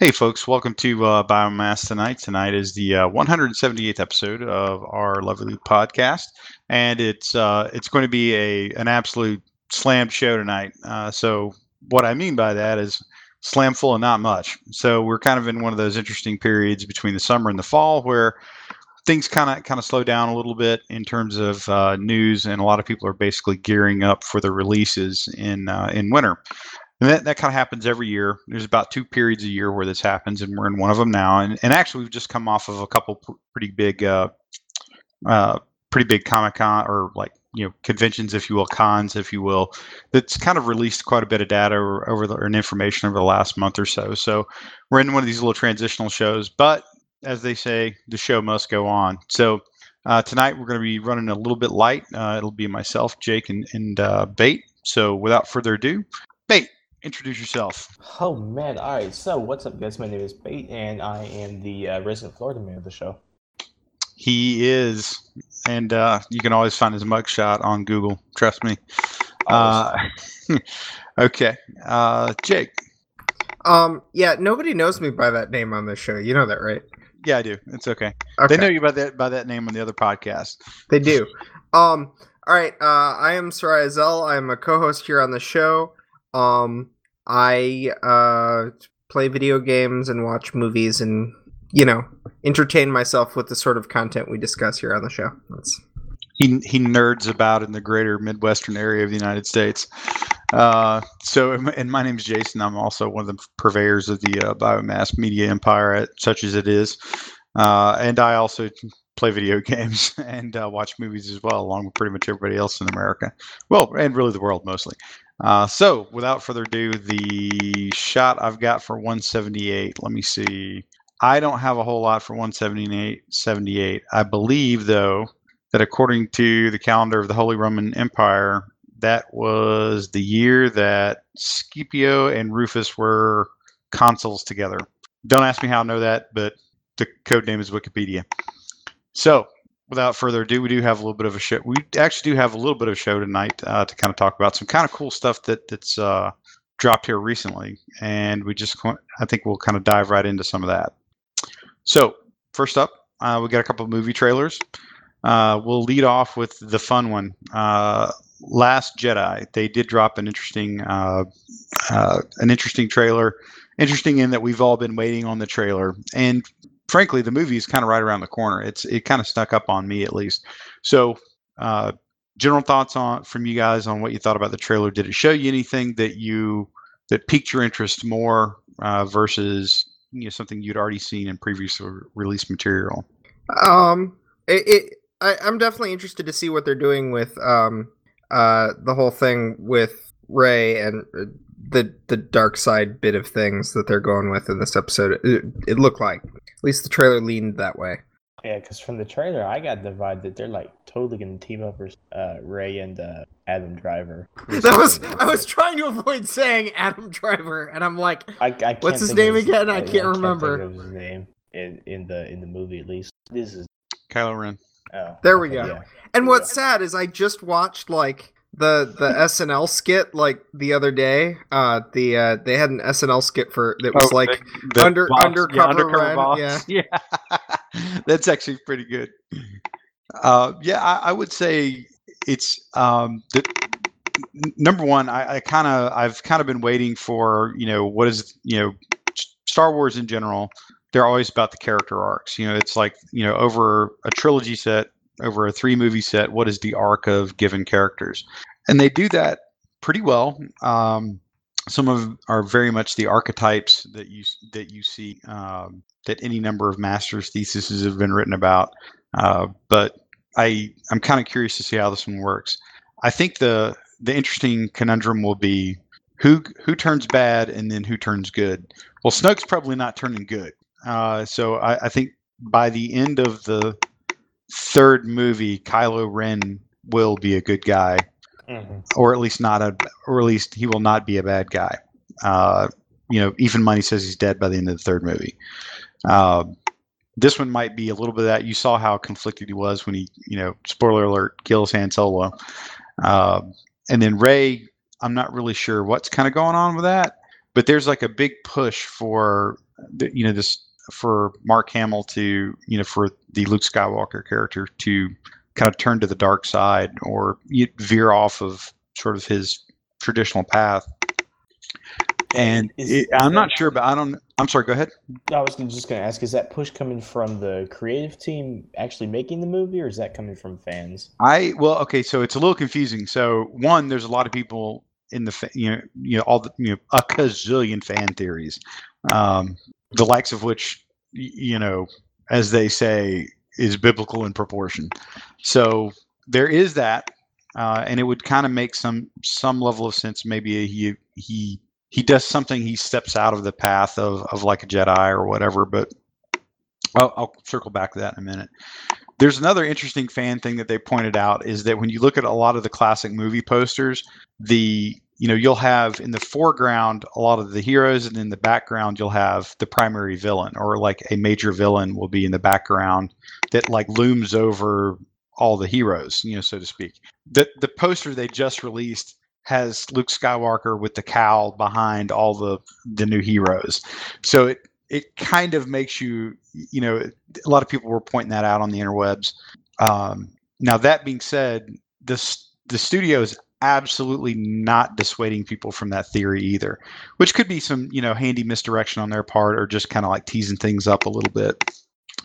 Hey, folks, welcome to uh, Biomass Tonight. Tonight is the uh, 178th episode of our lovely podcast, and it's uh, it's going to be a an absolute slam show tonight. Uh, so, what I mean by that is slam full and not much. So, we're kind of in one of those interesting periods between the summer and the fall where things kind of kind of slow down a little bit in terms of uh, news, and a lot of people are basically gearing up for the releases in uh, in winter. And that, that kind of happens every year. There's about two periods a year where this happens, and we're in one of them now. And, and actually, we've just come off of a couple pr- pretty big, uh, uh, pretty big Comic Con or like you know conventions, if you will, cons, if you will. That's kind of released quite a bit of data over, over the, or information over the last month or so. So we're in one of these little transitional shows, but as they say, the show must go on. So. Uh, tonight we're going to be running a little bit light. Uh, it'll be myself, Jake, and, and uh, Bait. So without further ado, introduce yourself. Oh man! All right. So what's up, guys? My name is Bate, and I am the uh, resident Florida man of the show. He is, and uh, you can always find his mugshot on Google. Trust me. Uh, okay, uh, Jake. Um, yeah, nobody knows me by that name on this show. You know that, right? Yeah, I do. It's okay. Okay. They know you by that by that name on the other podcast. They do. Um, all right. Uh, I am Soraya Zell. I'm a co-host here on the show. Um, I uh play video games and watch movies and you know entertain myself with the sort of content we discuss here on the show. That's He he nerds about in the greater Midwestern area of the United States. Uh, so, and my- name is Jason. I'm also one of the purveyors of the uh, biomass media empire, at, such as it is. Uh, and I also play video games and uh, watch movies as well, along with pretty much everybody else in America. Well, and really the world mostly. Uh, so, without further ado, the shot I've got for 178. Let me see. I don't have a whole lot for 178. 78. I believe, though, that according to the calendar of the Holy Roman Empire, that was the year that Scipio and Rufus were consuls together. Don't ask me how I know that, but the code name is Wikipedia. So, without further ado, we do have a little bit of a show. We actually do have a little bit of a show tonight uh, to kind of talk about some kind of cool stuff that that's uh, dropped here recently, and we just I think we'll kind of dive right into some of that. So, first up, uh, we got a couple of movie trailers. Uh, we'll lead off with the fun one. Uh, Last Jedi. They did drop an interesting, uh, an interesting trailer. Interesting in that we've all been waiting on the trailer, and frankly, the movie is kind of right around the corner. It's it kind of snuck up on me at least. So, uh, general thoughts on from you guys on what you thought about the trailer. Did it show you anything that you that piqued your interest more uh, versus you know something you'd already seen in previous re- release material? um, it. it I, I'm definitely interested to see what they're doing with um uh the whole thing with Rey and uh, the the dark side bit of things that they're going with in this episode. It, it looked like at least the trailer leaned that way. Yeah, because from the trailer, I got the vibe that they're like totally gonna team up with uh, Rey and uh, Adam Driver. That was I was trying to avoid saying Adam Driver, and I'm like, I, I can't What's his think of name again? I can't think remember. of his name in in the in the movie at least. This is Kylo Ren. oh, There we okay, go. Yeah. and what's sad is I just watched like the the SNL skit like the other day. Uh, the uh, they had an SNL skit for that was Oh, like the- the under- boss- undercover Ren, boss. yeah. yeah. that's actually pretty good. Uh, yeah, I, I would say it's um, the, number one. I, I kind of I've kind of been waiting for you know what is you know Star Wars in general. They're always about the character arcs. You know, it's like you know over a trilogy set, over a three movie set. What is the arc of given characters? And they do that pretty well. Um, some of are very much the archetypes that you that you see um, that any number of masters theses have been written about. Uh, but I I'm kind of curious to see how this one works. I think the the interesting conundrum will be who who turns bad and then who turns good. Well, Snoke's probably not turning good. Uh, so I, I think by the end of the third movie, Kylo Ren will be a good guy Mhm. or at least not a, or at least he will not be a bad guy. Uh, you know, even money says he's dead by the end of the third movie. Uh, this one might be a little bit of that. You saw how conflicted he was when he, you know, spoiler alert, kills Han Solo. Uh, and then Rey, I'm not really sure what's kind of going on with that. But but there's like a big push for the, you know this for Mark Hamill to you know for the Luke Skywalker character to kind of turn to the dark side or veer off of sort of his traditional path. And Is- it, I'm not sure, but I don't. I'm sorry. Go ahead. I was just going to ask: Is that push coming from the creative team actually making the movie, or is that coming from fans? I well, okay, so it's a little confusing. So one, there's a lot of people in the you know you know all the you know a gazillion fan theories, um, the likes of which you know as they say is biblical in proportion. So there is that, uh, and it would kind of make some some level of sense. Maybe he he he does something. He steps out of the path of of like a Jedi or whatever. But I'll, I'll circle back to that in a minute. There's another interesting fan thing that they pointed out is that when you look at a lot of the classic movie posters, the you know you'll have in the foreground a lot of the heroes, and in the background you'll have the primary villain, or like a major villain will be in the background that like looms over all the heroes, you know, so to speak. The the poster they just released has Luke Skywalker with the cowl behind all the the new heroes. So it it kind of makes you you know a lot of people were pointing that out on the interwebs. Um, now that being said, this the studio is absolutely not dissuading people from that theory either, which could be some you know handy misdirection on their part or just kind of like teasing things up a little bit.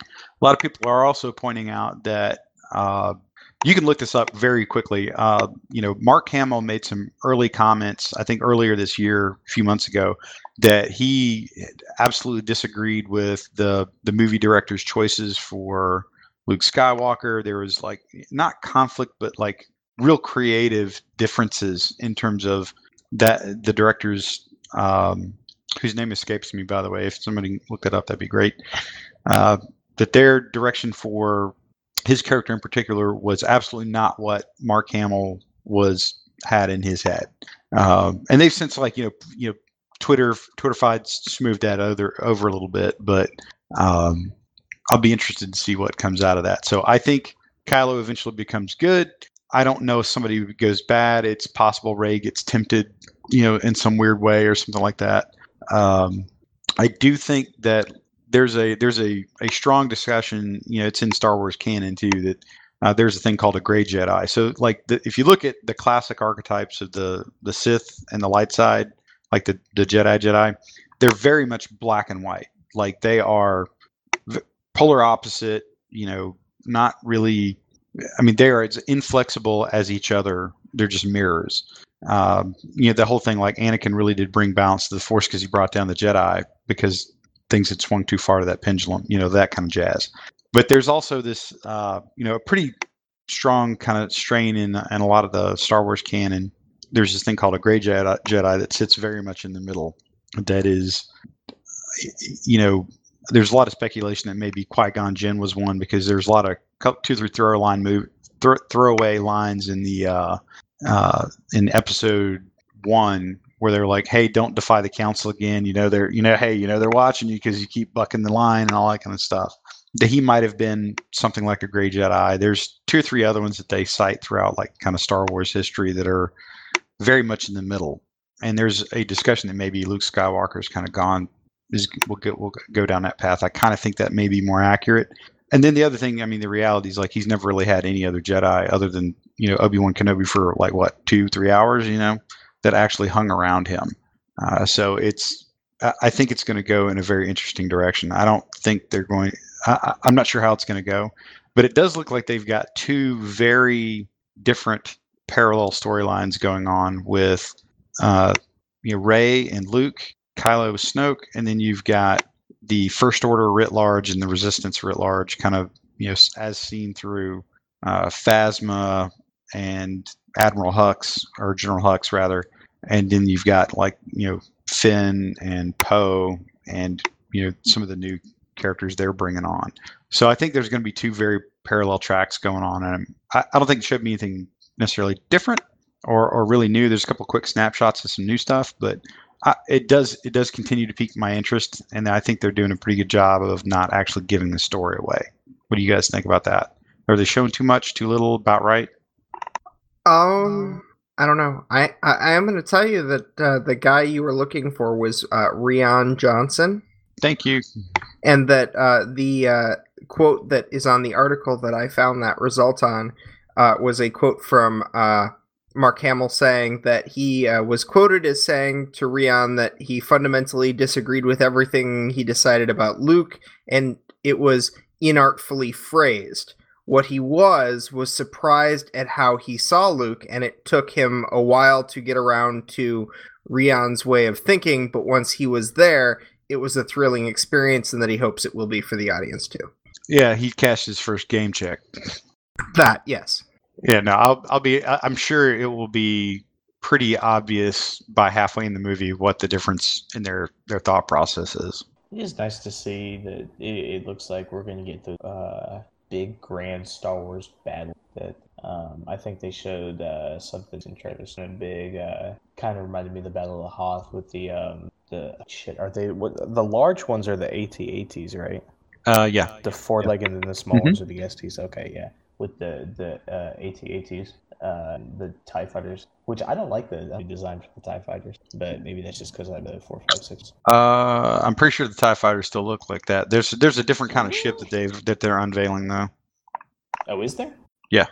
A lot of people are also pointing out that uh, you can look this up very quickly. Uh, you know, Mark Hamill made some early comments, I think earlier this year, a few months ago, that he absolutely disagreed with the the movie director's choices for Luke Skywalker. There was like not conflict, but like real creative differences in terms of that the director's um, whose name escapes me by the way. If somebody look it up, that'd be great. Uh, that their direction for his character in particular was absolutely not what Mark Hamill was had in his head. Um, and they've since like you know you know Twitter Twitterfied smoothed that other over a little bit, but um, I'll be interested to see what comes out of that. So I think Kylo eventually becomes good. I don't know if somebody goes bad. It's possible Rey gets tempted, you know, in some weird way or something like that. Um, I do think that there's a there's a, a strong discussion. You know, it's in Star Wars canon too that uh, there's a thing called a gray Jedi. So like the, if you look at the classic archetypes of the the Sith and the light side, like the the Jedi Jedi, they're very much black and white. Like they are v- polar opposite. You know, not really. I mean, they are as inflexible as each other. They're just mirrors. Um, you know, the whole thing like Anakin really did bring balance to the Force because he brought down the Jedi because things had swung too far to that pendulum. You know, that kind of jazz. But there's also this, uh, you know, a pretty strong kind of strain in in a lot of the Star Wars canon. There's this thing called a gray Jedi, Jedi that sits very much in the middle. That is, you know, there's a lot of speculation that maybe Qui Gon Jinn was one because there's a lot of two three throw line move throw, throwaway lines in the uh, uh, in episode one where they're like, "Hey, don't defy the council again." You know, they're you know, hey, you know, they're watching you because you keep bucking the line and all that kind of stuff. That he might have been something like a gray Jedi. There's two or three other ones that they cite throughout like kind of Star Wars history that are very much in the middle. And there's a discussion that maybe Luke Skywalker's kind of gone is we'll go we'll go down that path. I kind of think that may be more accurate. And then the other thing, I mean, the reality is like he's never really had any other Jedi other than you know Obi Wan Kenobi for like what two three hours, you know, that actually hung around him. Uh, so it's I think it's going to go in a very interesting direction. I don't think they're going. I- I'm not sure how it's going to go, but it does look like they've got two very different parallel storylines going on with uh, you know Rey and Luke, Kylo Snoke, and then you've got the First Order writ large and the Resistance writ large, kind of you know as seen through uh, Phasma and Admiral Hux or General Hux rather, and then you've got like you know Finn and Poe and you know some of the new characters they're bringing on. So I think there's going to be two very parallel tracks going on, and I, I don't think it should be anything necessarily different or, or really new. There's a couple quick snapshots of some new stuff, but I, it does it does continue to pique my interest, and I think they're doing a pretty good job of not actually giving the story away. What do you guys think about that? Are they showing too much, too little, about right? Um, I don't know. I I, I am going to tell you that uh, the guy you were looking for was uh, Rian Johnson, Thank you. and that uh, the uh, quote that is on the article that I found that result on uh, was a quote from uh, Mark Hamill saying that he uh, was quoted as saying to Rian that he fundamentally disagreed with everything he decided about Luke, and it was inartfully phrased. What he was was surprised at how he saw Luke, and it took him a while to get around to Rian's way of thinking. But once he was there, it was a thrilling experience, and that he hopes it will be for the audience too. Yeah, he cashed his first game check. That yes, Yeah, no, I'll I'll be. I- I'm sure it will be pretty obvious by halfway in the movie what the difference in their their thought process is. It is nice to see that it, it looks like we're going to get the uh, big grand Star Wars battle that um, I think they showed uh, something in trailers. A big uh, kind of reminded me of the Battle of the Hoth with the um, the shit. Are they what the large ones are the AT-ATs, right? Uh, yeah, The four-legged and the small Mhm. ones are the STs. Okay, yeah. With the the uh, AT-ATs, uh, the Tie Fighters, which I don't like the design for the Tie Fighters, but maybe that's just because I have the four, five, six. uh, I'm pretty sure the Tie Fighters still look like that. There's there's a different kind of ship that they've that they're unveiling though. Oh, is there? Yeah.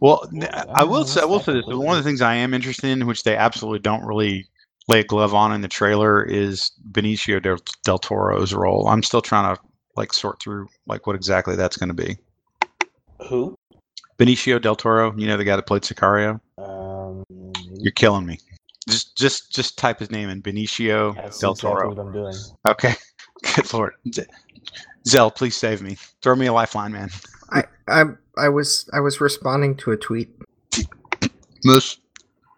Well, I I will say I will say this. One of the things I am interested in, which they absolutely don't really lay a glove on in the trailer, is Benicio del, del Toro's role. I'm still trying to like sort through like what exactly that's going to be. Who? Benicio del Toro, you know the guy that played Sicario. Um, You're killing me. Just just just type his name in Benicio that's del exactly Toro. what I'm doing. Okay. Good lord. Zell, please save me. Throw me a lifeline, man. I I I was I was responding to a tweet. Most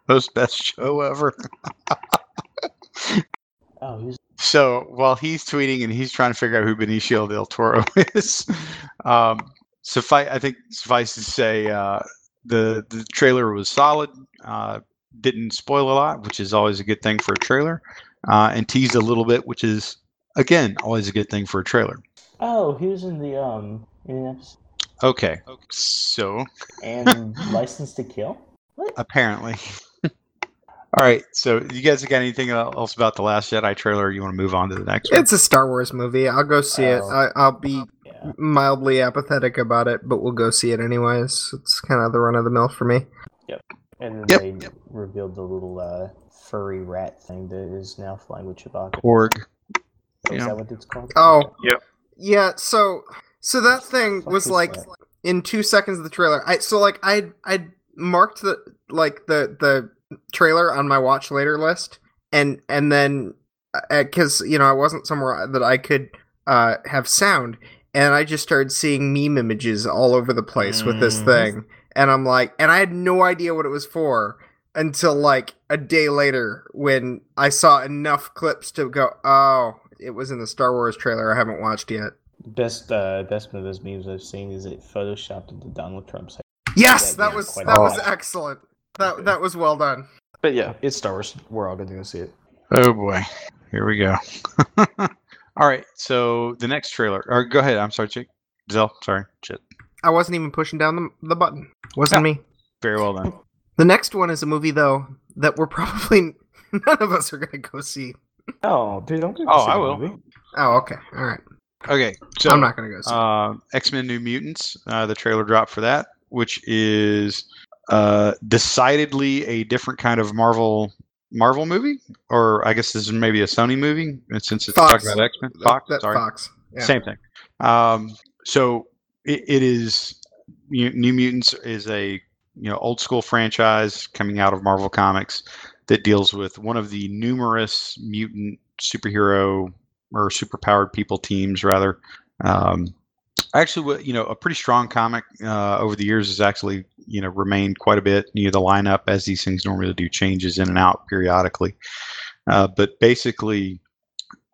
most best show ever. Oh, he's So while he's tweeting and he's trying to figure out who Benicio del Toro is, um, suffice I think suffice to say uh, the the trailer was solid. Uh, didn't spoil a lot, which is always a good thing for a trailer, uh, and teased a little bit, which is again always a good thing for a trailer. oh he was in the um in an episode Okay, so and License to Kill. What? apparently. All right, so you guys got anything else about the Last Jedi trailer? Or you want to move on to the next one? It's a Star Wars movie. I'll go see it. Oh. I, I'll be Yeah. Mildly apathetic about it, but we'll go see it anyways. It's kind of the run of the mill for me. Yep. And then Yep. they revealed the little uh, furry rat thing that is now flying with Chewbacca. Porg. Is yeah. that what it's called? Oh, Yep. Yeah. So so that thing Fuck was like that? in two seconds of the trailer. I so like I I marked the like the the trailer on my watch later list, and and then because you know I wasn't somewhere that I could uh have sound, and I just started seeing meme images all over the place with this Mhm. thing, and I'm like, and I had no idea what it was for until like a day later when I saw enough clips to go, oh, it was in the Star Wars trailer I haven't watched yet. Best uh, best one of those memes I've seen is it photoshopped into Donald Trump's head. Yes, Yeah, that was quite that was lot. excellent. That Okay. that was well done. But yeah, it's Star Wars. We're all gonna go see it. Oh boy, here we go. All right, so the next trailer. Or go ahead. I'm sorry, Chick. Zell. Sorry. Shit. I wasn't even pushing down the, the button. Wasn't me. Very well done. The next one is a movie though that we're probably none of us are gonna go see. Oh, dude, I'm gonna Oh, I will. Oh, okay, all right. Okay, so I'm not gonna go see. uh, X Men: New Mutants. Uh, the trailer dropped for that, which is uh, decidedly a different kind of Marvel Marvel movie, or I guess this is maybe a Sony movie uh, since it's Fox. talking about X Men. Fox. That sorry. Fox. Yeah. Same thing. Um, so it, it is New Mutants is a you know old school franchise coming out of Marvel Comics that deals with one of the numerous mutant superhero or superpowered people teams rather. Um, actually, you know, a pretty strong comic uh, over the years has actually you know remained quite a bit. Know, the lineup as these things normally do changes in and out periodically, uh, but basically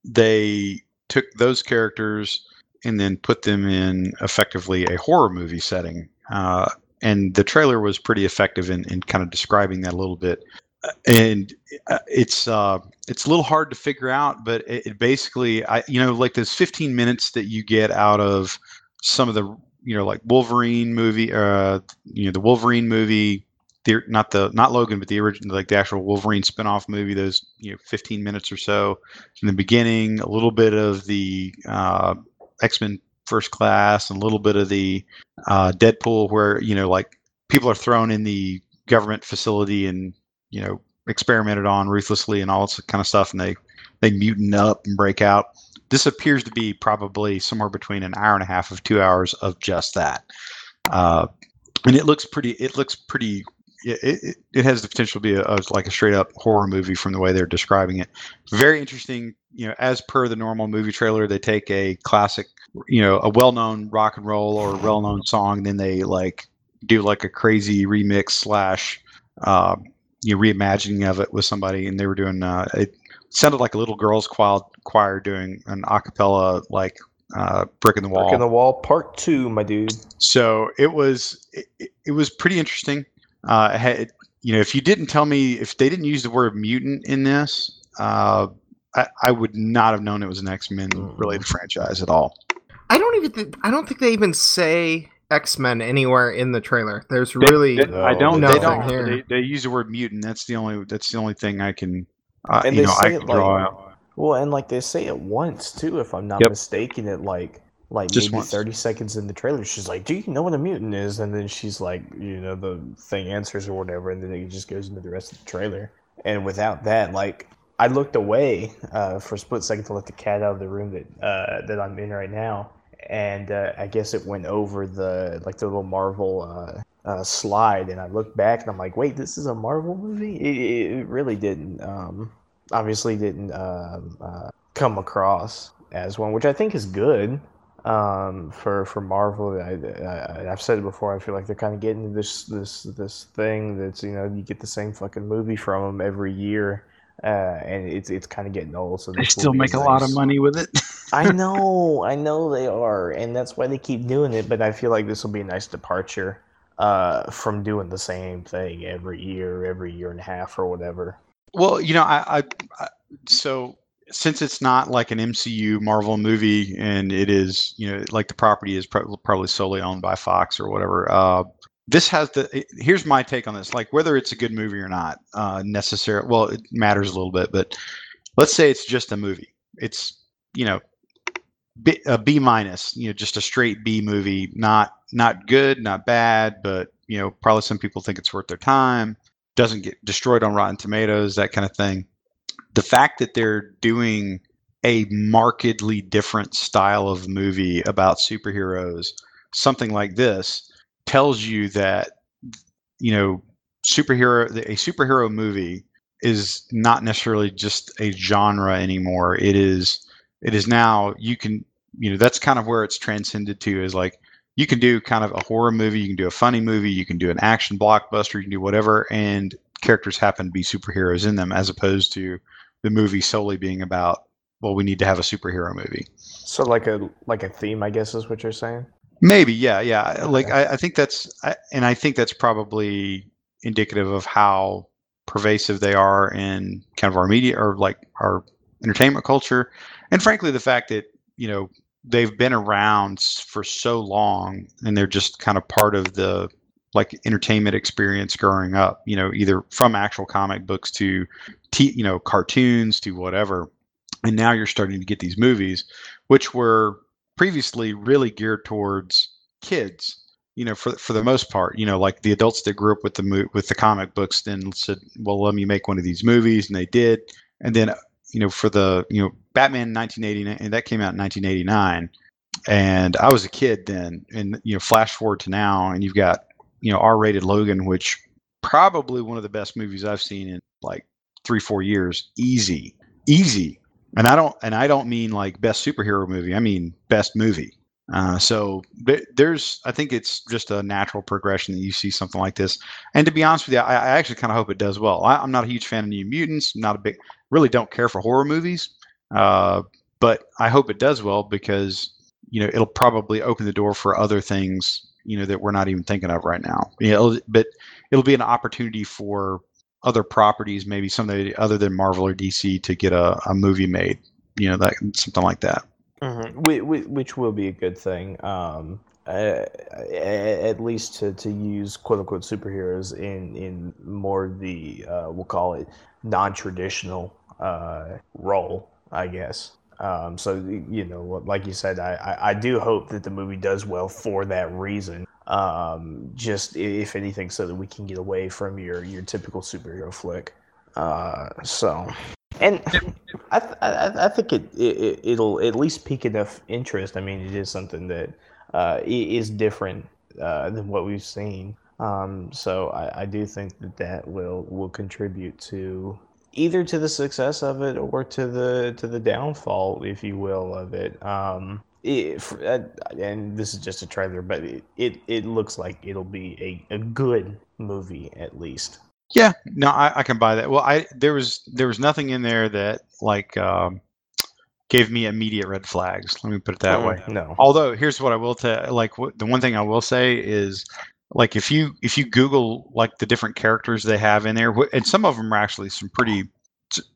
they took those characters and then put them in effectively a horror movie setting. Uh, and the trailer was pretty effective in, in kind of describing that a little bit. Uh, And uh, it's uh, it's a little hard to figure out, but it, it basically, I you know, like those 15 minutes that you get out of some of the you know like Wolverine movie, uh, you know, the Wolverine movie, the not the not Logan, but the original like the actual Wolverine spinoff movie. Those you know 15 minutes or so in the beginning, a little bit of the uh, X Men First Class, and a little bit of the uh, Deadpool, where you know like people are thrown in the government facility and you know experimented on ruthlessly and all this kind of stuff, and they they mutant up and break out. This appears to be probably somewhere between an hour and a half of two hours of just that, uh, and it looks pretty. It looks pretty. It, it, it has the potential to be a, a, like a straight up horror movie from the way they're describing it. Very interesting. You know, as per the normal movie trailer, they take a classic, you know, a well known rock and roll or well known song, then they like do like a crazy remix slash uh, you know, reimagining of it with somebody, and they were doing. Uh, it sounded like a little girls' choir, choir doing an acapella like uh, "Brick in the Wall." Brick in the Wall Part Two, my dude. So it was it, it was pretty interesting. Uh, had, you know, if you didn't tell me if they didn't use the word mutant in this, uh, I, I would not have known it was an X Men related franchise at all. I don't even. Th- I don't think they even say X Men anywhere in the trailer. There's really They- they- I don't. know. They don't. here. They, they use the word mutant. That's the only. That's the only thing I can. Uh, And they know, I say it draw like- out. Well, and like they say it once too, if I'm not Yep. mistaken. It like like Just maybe once. 30 seconds in the trailer, she's like, "Do you know what a mutant is?" And then she's like, you know, the thing answers or whatever, and then it just goes into the rest of the trailer. And without that, like, I looked away uh, for a split second to let the cat out of the room that uh, that I'm in right now, and uh, I guess it went over the like the little Marvel uh, slide, and I look back and I'm like, wait, this is a Marvel movie? It, it really didn't. Um, obviously, didn't um, uh, come across as one, which I think is good um, for for Marvel. I, I, I've said it before. I feel like they're kind of getting this this this thing that's you know you get the same fucking movie from them every year. Uh, and it's it's kind of getting old. So They still make a lot of money with it. I know, I know they are, and that's why they keep doing it. But I feel like this will be a nice departure uh, from doing the same thing every year, every year and a half, or whatever. Well, you know, I, I, I so since it's not like an MCU Marvel movie, and it is, you know, like the property is pro- probably solely owned by Fox or whatever. Uh, this has the. it- Here's my take on this: like whether it's a good movie or not, uh, necessarily. Well, it matters a little bit, but let's say it's just a movie. It's you know, B, a B minus. You know, just a straight B movie. Not not good, not bad, but you know, probably some people think it's worth their time doesn't get destroyed on Rotten Tomatoes, that kind of thing. The fact that they're doing a markedly different style of movie about superheroes, something like this, tells you that you know superhero a superhero movie is not necessarily just a genre anymore. It is it is now you can you know that's kind of where it's transcended to is like you can do kind of a horror movie, you can do a funny movie, you can do an action blockbuster, you can do whatever, and characters happen to be superheroes in them, as opposed to the movie solely being about, well, we need to have a superhero movie. So like a like a theme, I guess, is what you're saying. Maybe, yeah, yeah. Like I, I think that's, I, and I think that's probably indicative of how pervasive they are in kind of our media or like our entertainment culture, and frankly, the fact that you know they've been around for so long and they're just kind of part of the like entertainment experience growing up. You know, either from actual comic books to, t- you know, cartoons to whatever, and now you're starting to get these movies, which were previously really geared towards kids you know for for the most part you know like the adults that grew up with the mo- with the comic books then said well let me make one of these movies and they did and then you know for the you know batman 1989 and that came out in 1989 and i was a kid then and you know flash forward to now and you've got you know r-rated logan which probably one of the best movies i've seen in like three four years easy easy and I don't and I don't mean like best superhero movie. I mean best movie. Uh, so there's I think it's just a natural progression that you see something like this. And to be honest with you, I, I actually kind of hope it does well. I, I'm not a huge fan of New Mutants. Not a big, really don't care for horror movies. Uh, but I hope it does well because you know it'll probably open the door for other things you know that we're not even thinking of right now. You know, but it'll be an opportunity for other properties, maybe something other than Marvel or DC, to get a, a movie made. You know, that something like that. Mm-hmm. Which, will be a good thing. Um, at least to, to use quote unquote superheroes in in more the uh, we'll call it non-traditional uh, role, I guess. Um, so you know, like you said, I, I, I do hope that the movie does well for that reason. Um, just if anything, so that we can get away from your your typical superhero flick. Uh, so, and I, th- I, I think it, it it'll at least pique enough interest. I mean, it is something that uh, is different uh, than what we've seen. Um, so I, I do think that that will will contribute to either to the success of it or to the to the downfall, if you will, of it. Um, if, uh, and this is just a trailer, but it, it, it looks like it'll be a, a good movie at least. Yeah, no, I, I can buy that. Well, I there was there was nothing in there that like um, gave me immediate red flags. Let me put it that way. Mm, No. Although here's what I will tell, like what, the one thing I will say is, like if you if you Google like the different characters they have in there, wh- and some of them are actually some pretty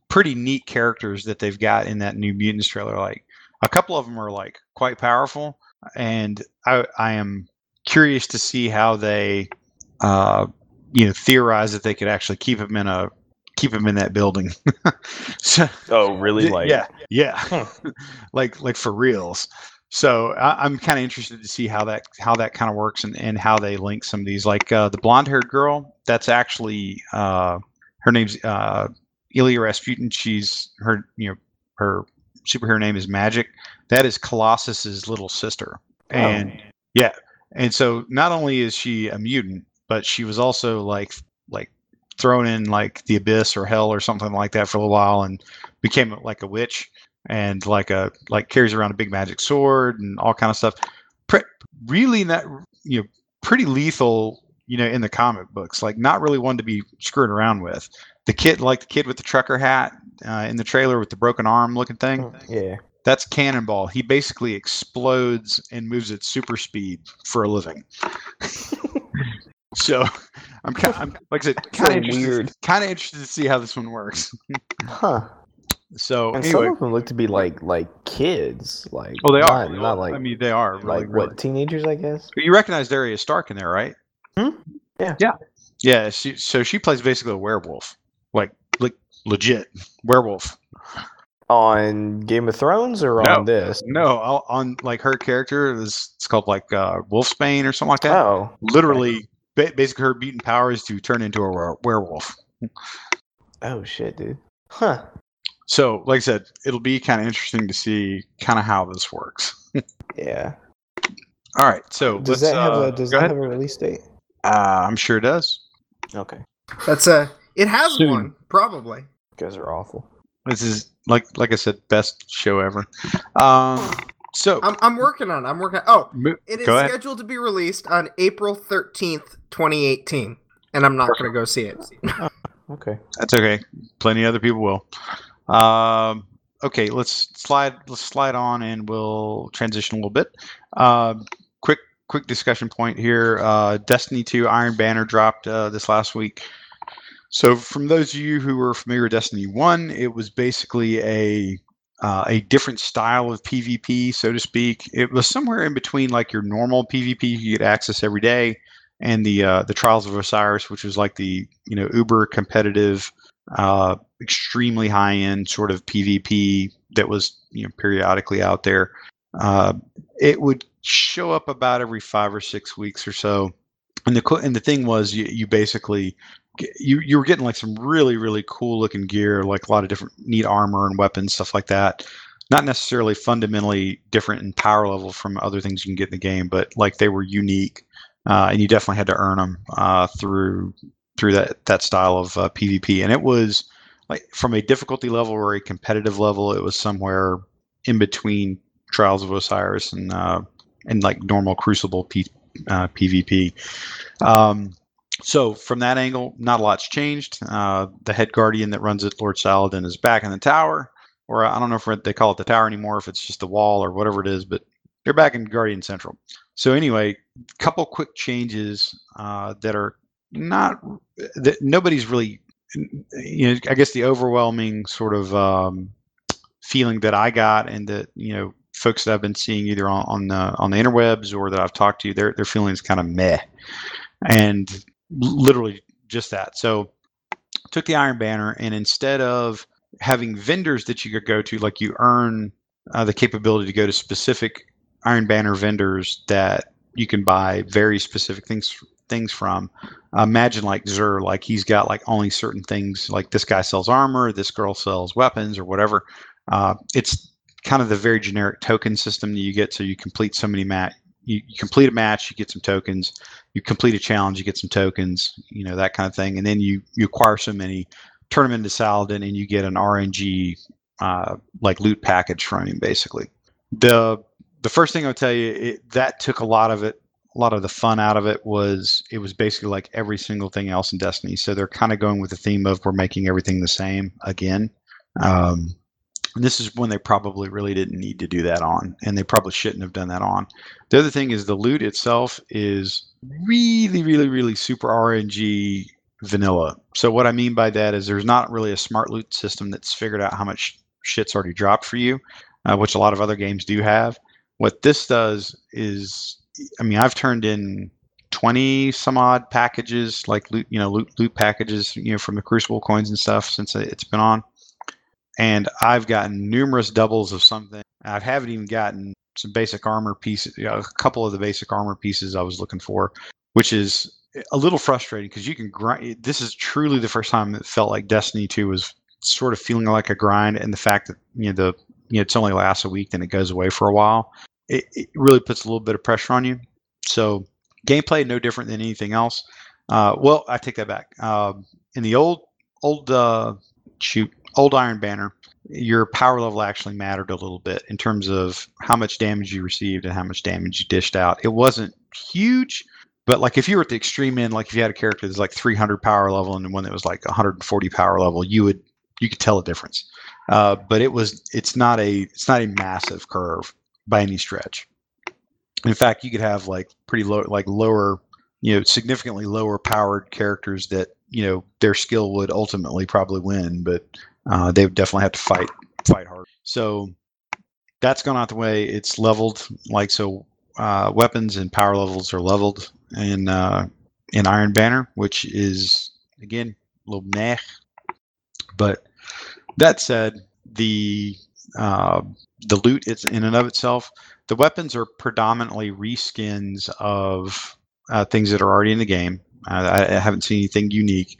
pretty neat characters that they've got in that New Mutants trailer. Like a couple of them are like quite powerful, and I I am curious to see how they, uh, you know, theorize that they could actually keep him in a keep him in that building. so Oh, really? Like, yeah, yeah, Huh. like like for reals. So I, I'm kind of interested to see how that how that kind of works and, and how they link some of these. Like uh, the blonde haired girl, that's actually uh, her name's uh, Ilya Rasputin. She's her you know her superhero name is Magik. That is Colossus's little sister, Oh. and yeah, and so not only is she a mutant, but she was also like like thrown in like the abyss or hell or something like that for a little while and became like a witch and like a like carries around a big magic sword and all kind of stuff. Pre- really not you know pretty lethal you know in the comic books like not really one to be screwed around with. The kid like the kid with the trucker hat uh, in the trailer with the broken arm looking thing. yeah. That's Cannonball. He basically explodes and moves at super speed for a living. so, I'm kind, I'm like I said, kind of interested, weird. kind of interested to see how this one works. Huh. So And anyway, some of them look to be like like kids, like oh, they are. not, not like I mean, they are really, like really. what teenagers, I guess. But you recognize Arya Stark in there, right? Hmm? Yeah. Yeah. Yeah. She, so she plays basically a werewolf, like like legit werewolf. On Game of Thrones or No. on this? No, on like her character is it's called like uh, Wolfsbane or something like that. Oh, Literally, ba- basically, her mutant power is to turn into a were- werewolf. oh shit, dude. Huh. So, like I said, it'll be kind of interesting to see kind of how this works. Yeah. All right, so Does let's, that have uh, a Does that ahead. have a release date? Uh, I'm sure it does. Okay. That's a. It has Soon. one probably. You guys are awful. This is like like I said, best show ever. Um, so I'm I'm working on. it. I'm working. Oh, it is scheduled to be released on April thirteenth, 2018, and I'm not going to go see it. Okay. That's okay. Plenty of other people will. Um, okay, let's slide. Let's slide on, and we'll transition a little bit. Um, quick, quick discussion point here. Uh, Destiny Two Iron Banner dropped uh, this last week. So, from those of you who were familiar with Destiny One, it was basically a uh, a different style of PvP, so to speak. It was somewhere in between like your normal PvP you get access every day, and the uh, the Trials of Osiris, which was like the you know uber competitive, uh, extremely high end sort of PvP that was you know periodically out there. Uh, it would show up about every five or six weeks or so, and the and the thing was you you basically you you were getting like some really really cool looking gear, like a lot of different neat armor and weapons, stuff like that. Not necessarily fundamentally different in power level from other things you can get in the game, but like they were unique uh, and you definitely had to earn them uh, through through that that style of uh, PvP. And it was like from a difficulty level or a competitive level, it was somewhere in between Trials of Osiris and uh, and like normal Crucible P, uh, PvP. Um, so from that angle, not a lot's changed. Uh, the head guardian that runs it, Lord Saladin, is back in the tower, or I don't know if they call it the tower anymore, if it's just the wall or whatever it is, but they're back in Guardian Central. So anyway, a couple quick changes uh, that are not that nobody's really you know i guess the overwhelming sort of um, feeling that i got and that you know folks that I've been seeing either on, on the on the interwebs or that I've talked to, their their feeling is kind of meh, and literally just that. So took the Iron Banner and instead of having vendors that you could go to, like you earn uh, the capability to go to specific Iron Banner vendors that you can buy very specific things things from. Uh, imagine like Xur, like he's got like only certain things. Like this guy sells armor, this girl sells weapons or whatever. Uh, it's kind of the very generic token system that you get. So you complete so many match, you, you complete a match, you get some tokens. You complete a challenge, you get some tokens. You know that kind of thing, and then you you acquire so many, turn them into Saladin, and you get an RNG uh, like loot package from him, basically. The the first thing I'll tell you, it, that took a lot of it, a lot of the fun out of it was it was basically like every single thing else in Destiny. So they're kind of going with the theme of we're making everything the same again. Um, this is when they probably really didn't need to do that on, and they probably shouldn't have done that on. The other thing is the loot itself is really, really, really super RNG vanilla. So what I mean by that is there's not really a smart loot system that's figured out how much shit's already dropped for you, uh, which a lot of other games do have. What this does is, I mean, I've turned in 20 some odd packages, like loot, you know, loot, loot packages, you know, from the Crucible coins and stuff since it's been on and I've gotten numerous doubles of something. I haven't even gotten some basic armor pieces, you know, a couple of the basic armor pieces I was looking for, which is a little frustrating because you can grind. This is truly the first time it felt like Destiny 2 was sort of feeling like a grind, and the fact that you know the you know it's only lasts a week, then it goes away for a while. It, it really puts a little bit of pressure on you. So gameplay no different than anything else. Uh, well, I take that back. Uh, in the old old uh, shoot old Iron Banner, your power level actually mattered a little bit in terms of how much damage you received and how much damage you dished out. It wasn't huge, but like if you were at the extreme end, like if you had a character that's like 300 power level and one that was like 140 power level, you would you could tell a difference. Uh, but it was it's not a it's not a massive curve by any stretch. In fact, you could have like pretty low like lower you know significantly lower powered characters that you know their skill would ultimately probably win, but uh, they would definitely have to fight fight hard. So that's gone out the way. It's leveled like so. Uh, weapons and power levels are leveled in uh, in Iron Banner, which is again a little meh. But that said, the uh, the loot it's in and of itself, the weapons are predominantly reskins of uh, things that are already in the game. Uh, I, I, haven't seen anything unique.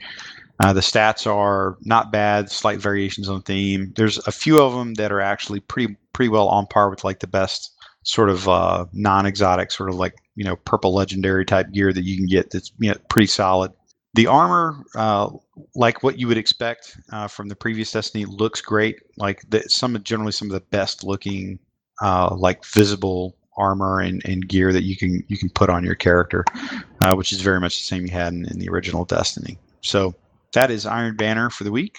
Uh, the stats are not bad, slight variations on theme. There's a few of them that are actually pretty pretty well on par with like the best sort of uh, non-exotic, sort of like you know purple legendary type gear that you can get. That's you know, pretty solid. The armor, uh, like what you would expect uh, from the previous Destiny, looks great. Like the, some generally some of the best looking, uh, like visible armor and, and gear that you can you can put on your character, uh, which is very much the same you had in, in the original Destiny. So that is Iron Banner for the week.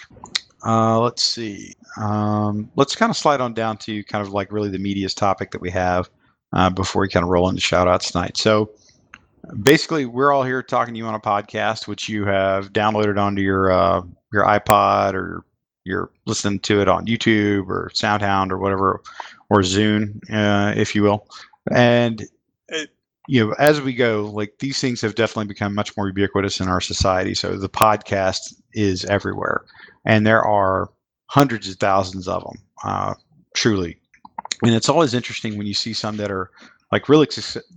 Uh, let's see. Um, let's kind of slide on down to kind of like really the media's topic that we have uh, before we kind of roll into shout outs tonight. So basically, we're all here talking to you on a podcast, which you have downloaded onto your uh, your iPod or you're listening to it on YouTube or SoundHound or whatever, or Zune, uh, if you will. And it, you know, as we go, like these things have definitely become much more ubiquitous in our society. So the podcast is everywhere, and there are hundreds of thousands of them, uh, truly. And it's always interesting when you see some that are like really,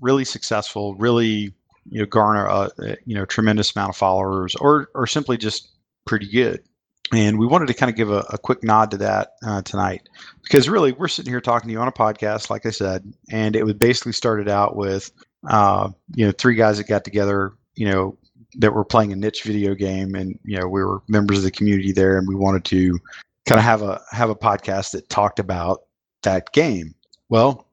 really successful, really, you know, garner a you know tremendous amount of followers, or or simply just pretty good. And we wanted to kind of give a, a quick nod to that uh, tonight because really we're sitting here talking to you on a podcast, like I said, and it was basically started out with uh, you know, three guys that got together, you know, that were playing a niche video game, and you know, we were members of the community there, and we wanted to kind of have a have a podcast that talked about that game. Well,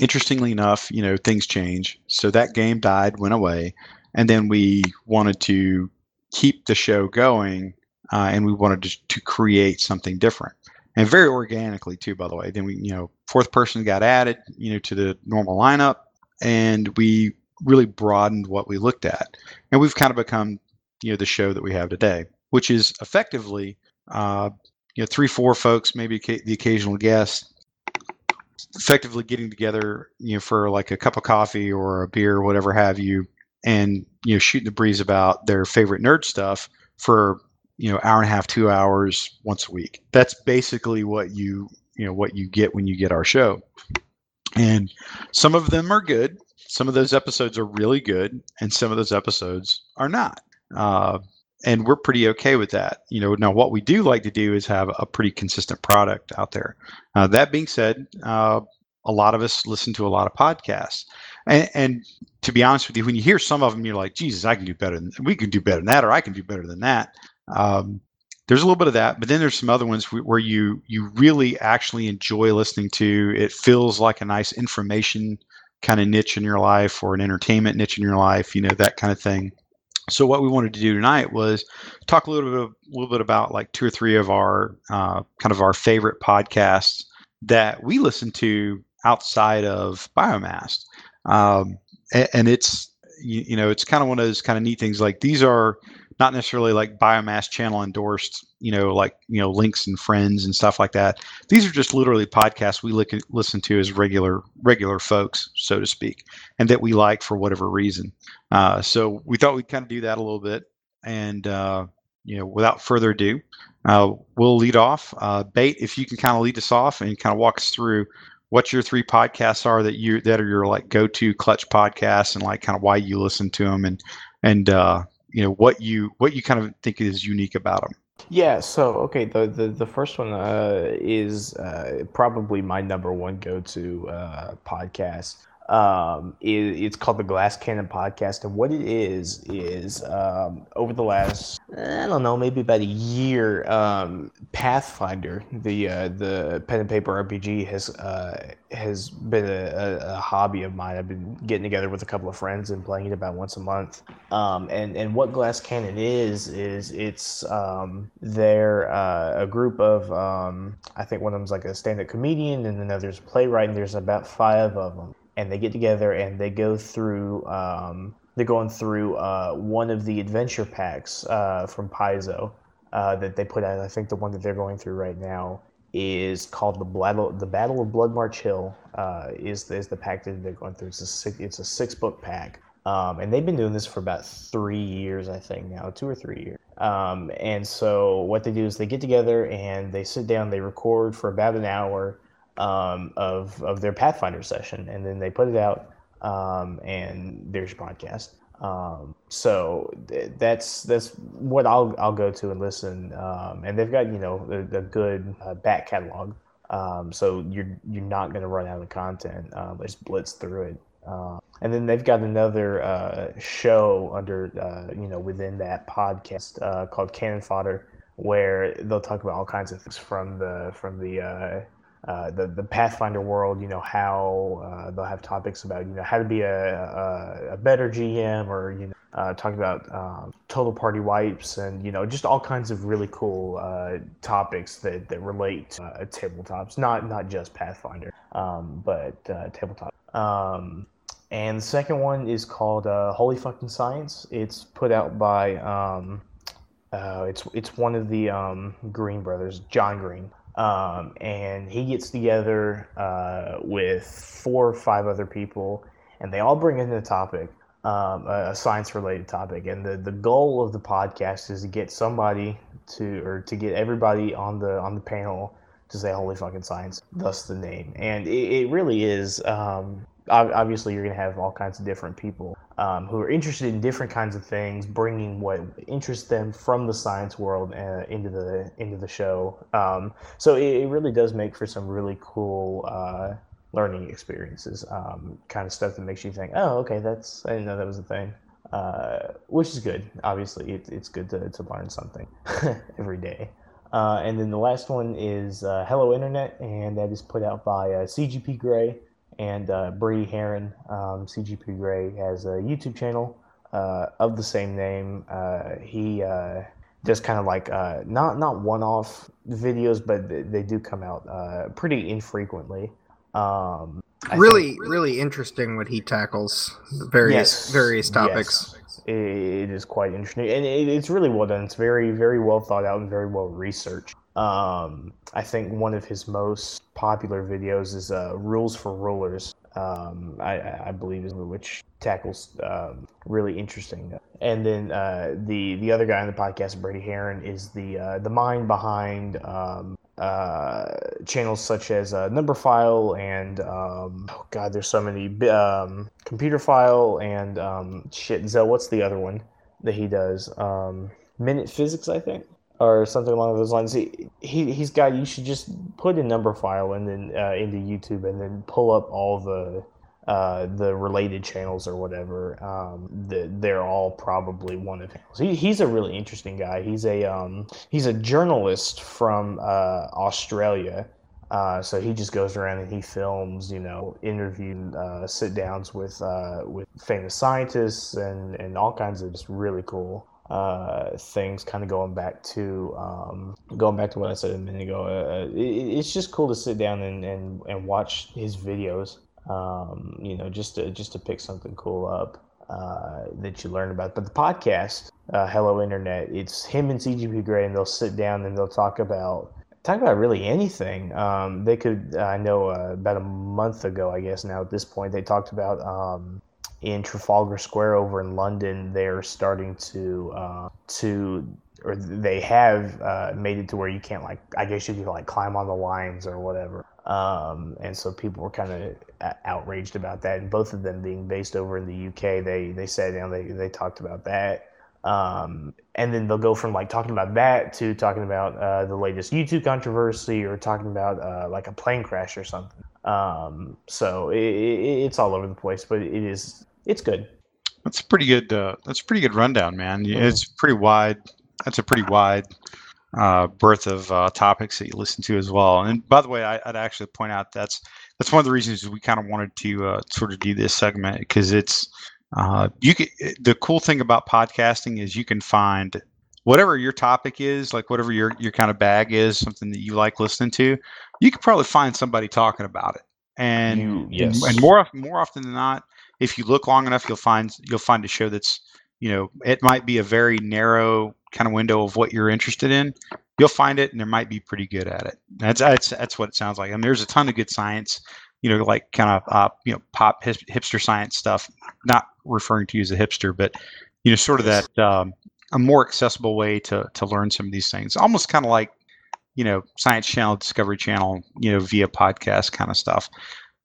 interestingly enough, you know, things change. So that game died, went away, and then we wanted to keep the show going, uh, and we wanted to, to create something different and very organically too by the way then we you know fourth person got added you know to the normal lineup and we really broadened what we looked at. And we've kind of become, you know, the show that we have today, which is effectively, uh, you know, three, four folks, maybe the occasional guest, effectively getting together, you know, for like a cup of coffee or a beer or whatever have you, and you know, shooting the breeze about their favorite nerd stuff for you know hour and a half, two hours once a week. That's basically what you you know what you get when you get our show. And some of them are good. Some of those episodes are really good, and some of those episodes are not. Uh, and we're pretty okay with that. You know, now what we do like to do is have a pretty consistent product out there. Uh, that being said, uh, a lot of us listen to a lot of podcasts, and, and, to be honest with you, when you hear some of them, you're like, Jesus, I can do better. Than, we can do better than that, or I can do better than that. Um, there's a little bit of that, but then there's some other ones where you you really actually enjoy listening to. It feels like a nice information kind of niche in your life or an entertainment niche in your life, you know, that kind of thing. So what we wanted to do tonight was talk a little bit, a little bit about like two or three of our uh, kind of our favorite podcasts that we listen to outside of Biomass, um, and, and, it's you, you know it's kind of one of those kind of neat things. Like these are not necessarily like biomass channel endorsed, you know, like you know links and friends and stuff like that. These are just literally podcasts we li- listen to as regular regular folks, so to speak, and that we like for whatever reason. Uh, so we thought we'd kind of do that a little bit, and uh, you know, without further ado, uh, we'll lead off. Uh, Bait, if you can kind of lead us off and kind of walk us through what your three podcasts are that you that are your like go-to clutch podcasts and like kind of why you listen to them and and uh, you know what you what you kind of think is unique about them. Yeah. So okay, the the, the first one uh, is uh, probably my number one go to uh, podcast. Um, it, it's called the Glass Cannon Podcast, and what it is is um, over the last I don't know maybe about a year, um, Pathfinder, the uh, the pen and paper RPG has uh, has been a, a, hobby of mine. I've been getting together with a couple of friends and playing it about once a month. Um, and and what Glass Cannon is is it's um, they're uh, a group of um, I think one of them's like a stand-up comedian, and then a playwright, and there's about five of them and they get together and they go through um, they're going through uh, one of the adventure packs uh, from Paizo uh, that they put out. I think the one that they're going through right now is called the Battle the Battle of Bloodmarch Hill. Uh, is is the pack that they're going through? It's a six, it's a six book pack. Um, and they've been doing this for about three years, I think now, two or three years. Um, and so what they do is they get together and they sit down, they record for about an hour, um, of of their Pathfinder session, and then they put it out, um, and there's your podcast. Um, so th- that's that's what I'll I'll go to and listen. Um, and they've got you know a, good uh, back catalog, um, so you're you're not going to run out of content. Just blitz through it. Uh, and then they've got another uh, show under uh, you know within that podcast uh, called Cannon Fodder, where they'll talk about all kinds of things from the from the uh, the the Pathfinder world, you know how uh, they'll have topics about you know how to be a, a, a better GM or you know uh, talk about um, total party wipes and you know just all kinds of really cool uh, topics that, that relate to uh, tabletops, not not just Pathfinder, um, but tabletop. Um, and the second one is called Holy Fucking Science. It's put out by um, it's it's one of the um, Green brothers, John Green. Um, and he gets together uh, with four or five other people, and they all bring in a topic, um, a science related topic. And the, the goal of the podcast is to get somebody to, or to get everybody on the on the panel to say "Holy fucking science," thus the name. And it, it really is. Um, obviously, you're to have all kinds of different people um, who are interested in different kinds of things, bringing what interests them from the science world uh, into the into the show. Um, so it, it, really does make for some really cool uh, learning experiences. Um, kind of stuff that makes you think, "Oh, okay, that's I didn't know that was a thing," uh, which is good. Obviously, it, it's good to, to learn something every day. Uh, and then the last one is uh, Hello Internet, and that is put out by uh, CGP Grey and uh, Brady Haran, um, CGP Grey, has a YouTube channel uh, of the same name. Uh, he uh, does kind of like uh, not not one-off videos, but they, they do come out uh, pretty infrequently. Um, really, think, really interesting what he tackles various yes, various topics. Yes. It is quite interesting, and it, it's really well done. It's very, very well thought out and very well researched. Um, I think one of his most popular videos is uh, "Rules for Rulers." Um, I, I believe is which tackles um, really interesting. And then uh, the the other guy on the podcast, Brady Haran, is the uh, the mind behind um, uh, channels such as uh, Numberphile and um, oh god, there's so many um, Computerphile and um, shit. Zell, what's the other one that he does? Minute Physics, I think, or something along those lines. He, he he's got. You should just put a Numberphile and then uh, into YouTube and then pull up all the uh, the related channels or whatever. Um, the, they're all probably one of his. He, he's a really interesting guy. He's a um, he's a journalist from uh, Australia. Uh, so he just goes around and he films, you know, interview uh, sit downs with uh, with famous scientists and, and all kinds of just really cool uh, things. Kind of going back to um, going back to what I said a minute ago. Uh, it, it's just cool to sit down and, and, and watch his videos um, you know, just to just to pick something cool up uh, that you learn about. But the podcast, uh, Hello Internet, it's him and CGP Grey, and they'll sit down and they'll talk about talk about really anything. Um, they could, I know, uh, about a month ago, I guess now at this point, they talked about um, in Trafalgar Square over in London, they're starting to uh, to or they have uh, made it to where you can't like I guess you could like climb on the lines or whatever. Um, and so people were kind of outraged about that. And both of them being based over in the UK, they they sat down, they they talked about that. Um, and then they'll go from like talking about that to talking about uh, the latest YouTube controversy or talking about uh, like a plane crash or something. Um, so it, it, it's all over the place, but it is it's good. That's a pretty good. Uh, that's a pretty good rundown, man. Mm-hmm. It's pretty wide that's a pretty wide uh, breadth of uh, topics that you listen to as well. And by the way, I, would actually point out that's that's one of the reasons we kind of wanted to uh, sort of do this segment because it's uh, you can, the cool thing about podcasting is you can find whatever your topic is, like whatever your your kind of bag is, something that you like listening to, you could probably find somebody talking about it. And you, yes. and more more often than not, if you look long enough, you'll find you'll find a show that's you know it might be a very narrow kind of window of what you're interested in, you'll find it, and there might be pretty good at it. That's that's that's what it sounds like. I mean, there's a ton of good science, you know, like kind of uh, you know pop hipster science stuff. Not referring to you as a hipster, but you know, sort of that um, a more accessible way to to learn some of these things. Almost kind of like you know Science Channel, Discovery Channel, you know, via podcast kind of stuff.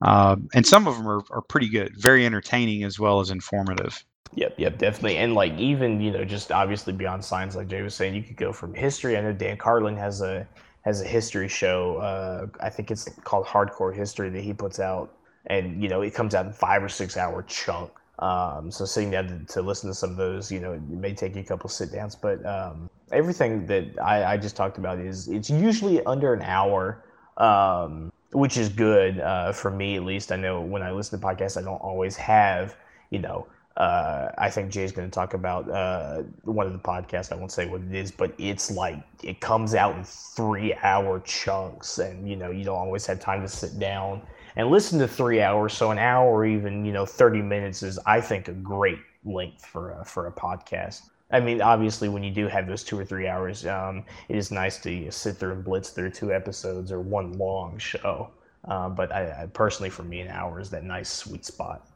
Um, and some of them are, are pretty good, very entertaining as well as informative. Yep, yep, definitely. And like even, you know, just obviously beyond science, like Jay was saying, you could go from history. I know Dan Carlin has a has a history show. Uh, I think it's called Hardcore History that he puts out, and you know, it comes out in five or six hour chunk. Um, so sitting down to, to, listen to some of those, you know, it may take you a couple sit downs, but um, everything that I, I, just talked about is it's usually under an hour, um, which is good uh, for me at least. I know when I listen to podcasts, I don't always have, you know, uh, I think Jay's going to talk about uh, one of the podcasts. I won't say what it is, but it's like it comes out in three hour chunks, and you know you don't always have time to sit down and listen to three hours. So an hour, even you know thirty minutes, is I think a great length for a, for a podcast. I mean, obviously, when you do have those two or three hours, um, it is nice to sit through and blitz through two episodes or one long show. Uh, but I, I, personally, for me, an hour is that nice sweet spot.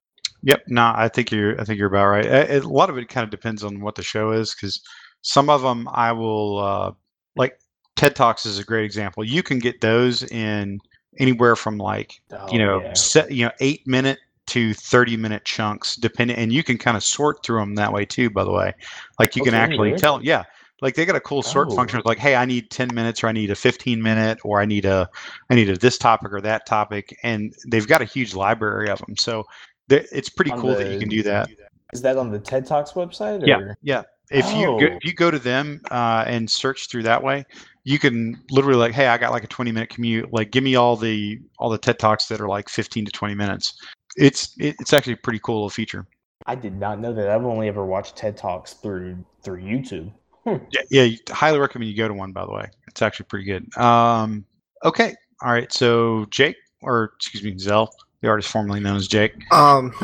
Yep. No, I think you're. I think you're about right. A, a lot of it kind of depends on what the show is, because some of them I will uh, like. TED Talks is a great example. You can get those in anywhere from like oh, you know yeah. set, you know eight minute to 30 minute chunks depending and you can kind of sort through them that way too by the way like you okay, can actually really? tell yeah like they got a cool sort oh. function like hey i need 10 minutes or i need a 15 minute or i need a i need a this topic or that topic and they've got a huge library of them so it's pretty cool the, that you can do that. Is that on the TED Talks website? Or? Yeah, yeah. If oh. you go, if you go to them uh, and search through that way, you can literally like, hey, I got like a 20 minute commute. Like, give me all the all the TED Talks that are like 15 to 20 minutes. It's it's actually a pretty cool little feature. I did not know that. I've only ever watched TED Talks through through YouTube. Hmm. Yeah, yeah. Highly recommend you go to one. By the way, it's actually pretty good. Um, okay, all right. So Jake, or excuse me, Zell, the artist formerly known as Jake. Um,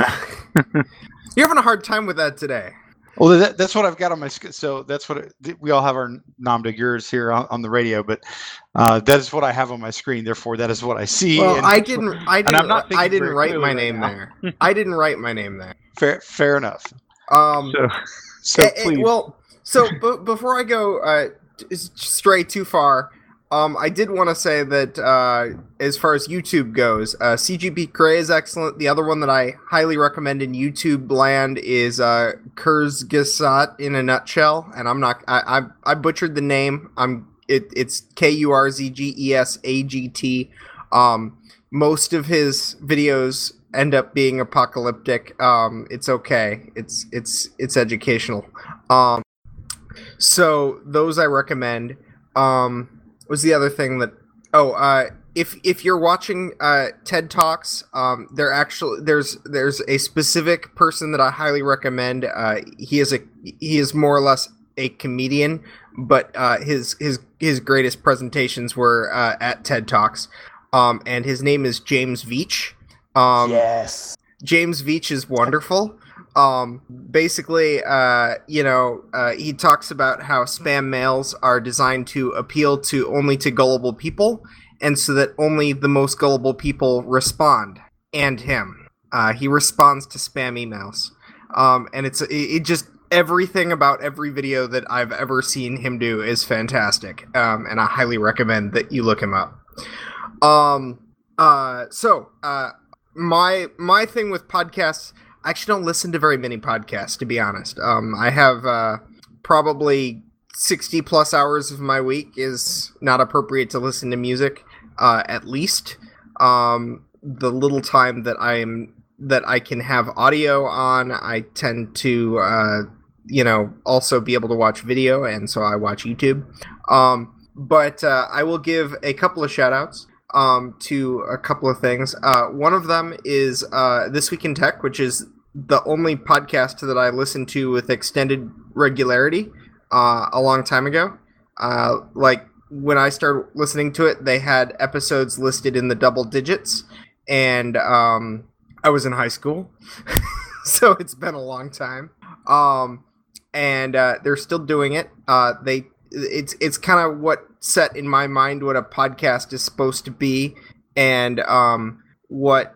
you're having a hard time with that today. Well, that, that's what I've got on my sc- so that's what it, we all have our nom de guerres here on, on the radio, but uh, that is what I have on my screen. Therefore, that is what I see. Well, and I didn't. I I'm didn't. not I didn't write my name now. there. I didn't write my name there. fair, fair enough. Um. So, so eh, eh, please, well, so b- before I go uh, t- s- stray too far, um, I did want to say that uh, as far as YouTube goes, uh, CGP Grey is excellent. The other one that I highly recommend in YouTube land is uh, Kurzgesagt in a nutshell, and I'm not. I I, I butchered the name. I'm. It, it's K U R Z G E S A G T. Um, most of his videos end up being apocalyptic. Um, it's okay. It's it's it's educational. Um, so those I recommend. Um, was the other thing that oh uh, if if you're watching uh, TED talks, um, there actually there's there's a specific person that I highly recommend. Uh, he is a he is more or less a comedian, but uh, his his his greatest presentations were uh, at TED talks. Um, and his name is James Veitch. Um, yes. James Veitch is wonderful. Um, basically, uh, you know, uh, he talks about how spam mails are designed to appeal to only to gullible people, and so that only the most gullible people respond. And him, uh, he responds to spam emails, um, and it's it, it just everything about every video that I've ever seen him do is fantastic, um, and I highly recommend that you look him up. Um, uh, so, uh, my my thing with podcasts I actually don't listen to very many podcasts, to be honest. Um, I have uh, probably 60 plus hours of my week is not appropriate to listen to music, uh, at least. Um, the little time that I'm that I can have audio on, I tend to, uh, you know, also be able to watch video, and so I watch YouTube. Um, but uh, I will give a couple of shout outs um, to a couple of things. Uh, one of them is uh, This Week in Tech, which is the only podcast that I listened to with extended regularity uh, a long time ago. Uh, like when I started listening to it, they had episodes listed in the double digits, and um, I was in high school, so it's been a long time. Um, and uh, they're still doing it. Uh, they it's it's kind of what set in my mind what a podcast is supposed to be, and um, what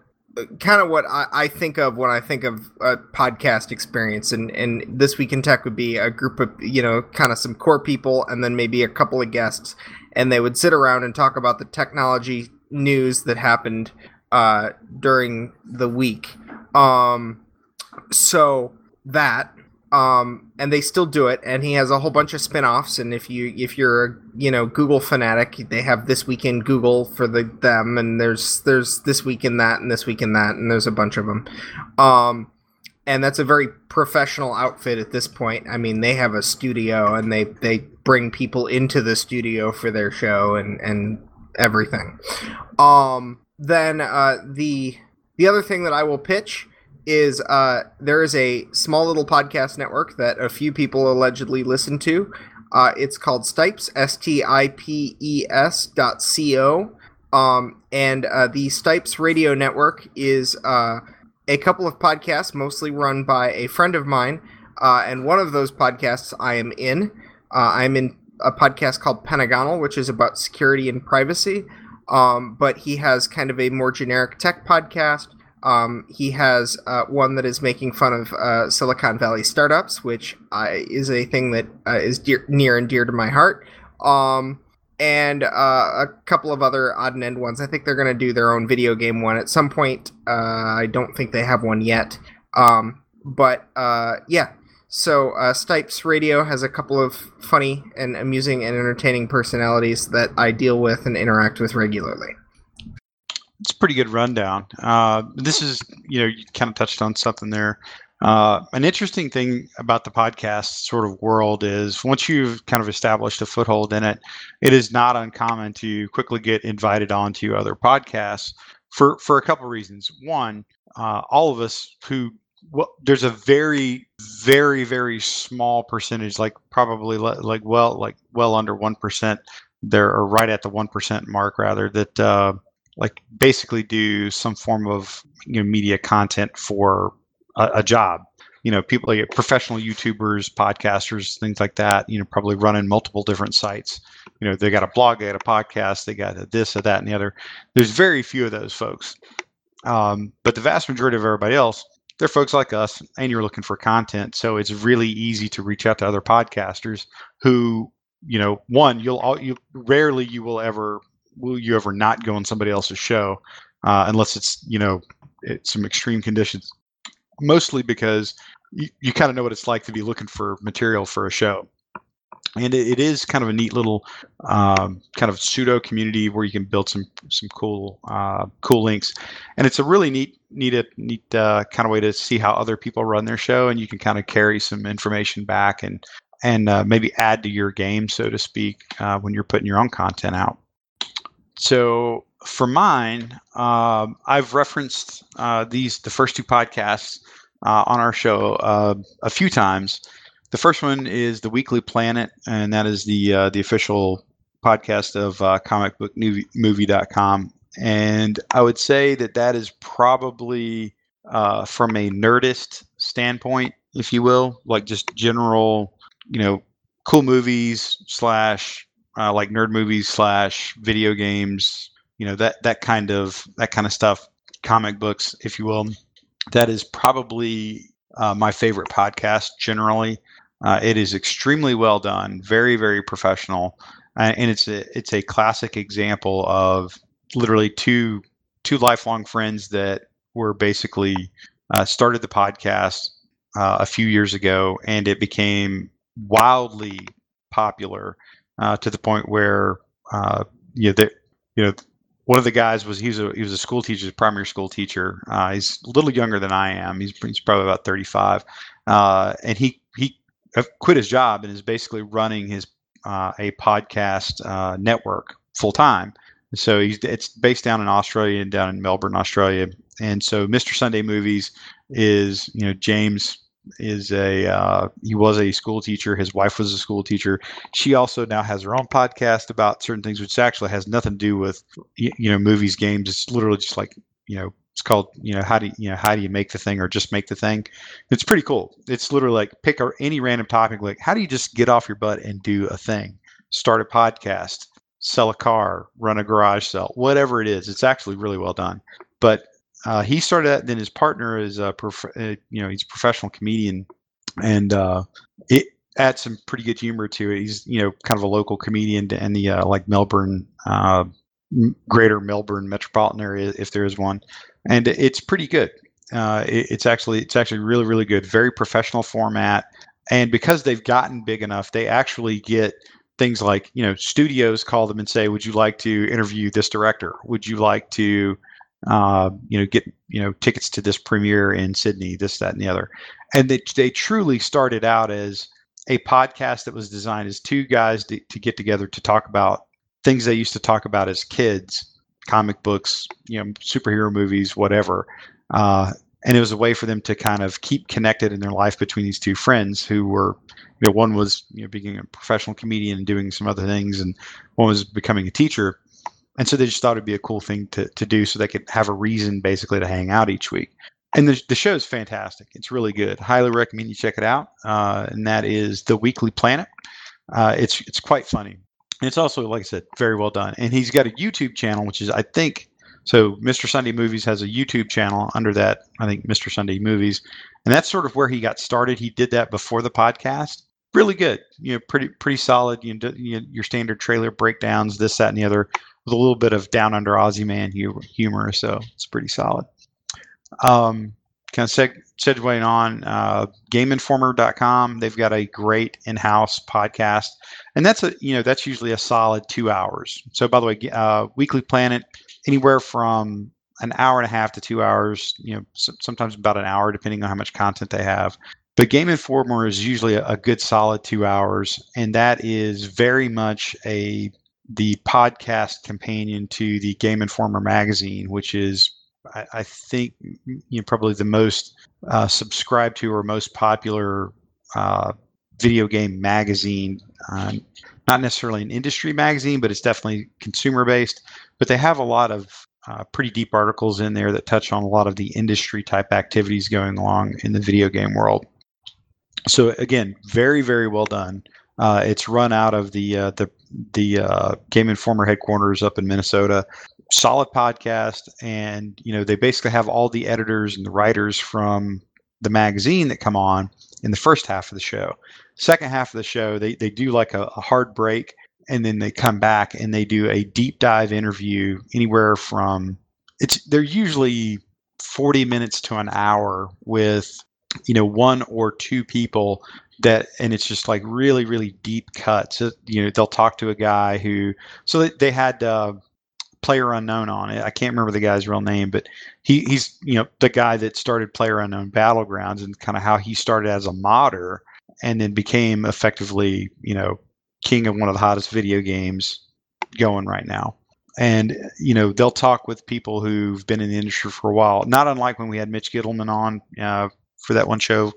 kind of what I, I, think of when I think of a podcast experience, and and this week in tech would be a group of you know kind of some core people, and then maybe a couple of guests, and they would sit around and talk about the technology news that happened uh, during the week. Um, so that um, and they still do it and he has a whole bunch of spin-offs and if you if you're a you know google fanatic they have this week in google for the them and there's there's this week in that and this week in that and there's a bunch of them um, and that's a very professional outfit at this point. I mean they have a studio and they they bring people into the studio for their show and and everything. Um then uh the the other thing that i will pitch is uh, there is a small little podcast network that a few people allegedly listen to. Uh, it's called Stipes, S T I P E S dot C O. Um, and uh, the Stipes Radio Network is uh, a couple of podcasts, mostly run by a friend of mine. Uh, and one of those podcasts I am in. Uh, I'm in a podcast called Pentagonal, which is about security and privacy. Um, but he has kind of a more generic tech podcast. Um, he has uh, one that is making fun of uh, Silicon Valley startups, which uh, is a thing that is dear, near and dear to my heart. Um, and a couple of other odd and end ones. I think they're going to do their own video game one at some point. I don't think they have one yet. Um, but yeah, so uh, Stipes Radio has a couple of funny and amusing and entertaining personalities that I deal with and interact with regularly it's a pretty good rundown. Uh, this is, you know, you kind of touched on something there. Uh, an interesting thing about the podcast sort of world is once you've kind of established a foothold in it, it is not uncommon to quickly get invited onto other podcasts for for a couple of reasons. One, uh, all of us who well, there's a very, very, very small percentage, like probably le- like well, like well under one percent. There or right at the one percent mark, rather that uh, like basically do some form of you know media content for a, a job. you know, people like professional YouTubers, podcasters, things like that. You know, probably running multiple different sites. You know, they got a blog, they got a podcast, they got a this, or that, and the other. There's very few of those folks, um, but the vast majority of everybody else, they're folks like us, and you're looking for content. So it's really easy to reach out to other podcasters who, you know, one, you'll all you rarely you will ever will you ever not go on somebody else's show uh, unless it's you know it's some extreme conditions? Mostly because you, you kind of know what it's like to be looking for material for a show. And it, it is kind of a neat little um, kind of pseudo community where you can build some some cool uh, cool links. And it's a really neat neat neat uh, kind of way to see how other people run their show and you can kind of carry some information back and and uh, maybe add to your game so to speak uh, when you're putting your own content out so for mine, um, I've referenced uh, these the first two podcasts uh, on our show uh, a few times. The first one is the Weekly Planet, and that is the uh, the official podcast of uh, comicbookmovie.com. And I would say that that is probably uh, from a nerdist standpoint, if you will, like just general, you know, cool movies slash uh, like nerd movies slash video games, you know that that kind of that kind of stuff, comic books, if you will. That is probably uh, my favorite podcast generally. Uh, it is extremely well done, very very professional, and it's a it's a classic example of literally two two lifelong friends that were basically uh, started the podcast uh, a few years ago, and it became wildly popular uh, to the point where uh, you know, you know one of the guys was he was a he was a school teacher, a primary school teacher. Uh, he's a little younger than I am. He's, he's probably about 35, uh, and he he quit his job and is basically running his uh, a podcast uh, network full time. So he's it's based down in Australia and down in Melbourne, Australia. And so Mr. Sunday Movies is you know James is a uh, he was a school teacher. His wife was a school teacher. She also now has her own podcast about certain things, which actually has nothing to do with you know movies, games. It's literally just like you know it's called you know how do you, you know how do you make the thing or just make the thing. It's pretty cool. It's literally like pick any random topic, like how do you just get off your butt and do a thing, start a podcast, sell a car, run a garage sale, whatever it is. It's actually really well done. But uh, he started that. Then his partner is a prof- uh, you know he's a professional comedian, and uh, it adds some pretty good humor to it. He's you know kind of a local comedian in the uh, like Melbourne, uh, greater Melbourne metropolitan area if there is one, and it's pretty good. Uh, it, it's actually it's actually really really good. Very professional format, and because they've gotten big enough, they actually get things like you know studios call them and say, "Would you like to interview this director? Would you like to uh, you know, get you know tickets to this premiere in Sydney, this, that, and the other. And they they truly started out as a podcast that was designed as two guys to, to get together to talk about things they used to talk about as kids, comic books, you know, superhero movies, whatever. Uh, and it was a way for them to kind of keep connected in their life between these two friends who were you know one was you know being a professional comedian and doing some other things and one was becoming a teacher and so they just thought it'd be a cool thing to, to do so they could have a reason basically to hang out each week. And the, the show is fantastic. It's really good. Highly recommend you check it out. Uh, and that is The Weekly Planet. Uh, it's it's quite funny. And it's also, like I said, very well done. And he's got a YouTube channel, which is, I think, so Mr. Sunday Movies has a YouTube channel under that, I think, Mr. Sunday Movies. And that's sort of where he got started. He did that before the podcast. Really good. You know, pretty pretty solid. You know, your standard trailer breakdowns, this, that, and the other with a little bit of down under Aussie man humor. So it's pretty solid. Um, kind of seg- segueing on uh, GameInformer.com. They've got a great in-house podcast, and that's a you know that's usually a solid two hours. So by the way, uh, Weekly Planet anywhere from an hour and a half to two hours. You know, sometimes about an hour depending on how much content they have. But Game Informer is usually a, a good solid two hours, and that is very much a the podcast companion to the Game Informer magazine, which is, I, I think, you know, probably the most uh, subscribed to or most popular uh, video game magazine. Uh, not necessarily an industry magazine, but it's definitely consumer based. But they have a lot of uh, pretty deep articles in there that touch on a lot of the industry type activities going along in the video game world. So again, very very well done. Uh, it's run out of the uh, the the uh, Game Informer headquarters up in Minnesota. Solid podcast, and you know they basically have all the editors and the writers from the magazine that come on in the first half of the show. Second half of the show, they they do like a, a hard break, and then they come back and they do a deep dive interview anywhere from it's they're usually 40 minutes to an hour with you know one or two people that and it's just like really really deep cuts you know they'll talk to a guy who so they, they had uh, player unknown on it. I can't remember the guy's real name but he, he's you know the guy that started player unknown battlegrounds and kind of how he started as a modder and then became effectively you know king of one of the hottest video games going right now. And you know they'll talk with people who've been in the industry for a while not unlike when we had mitch gittleman on uh, for that one show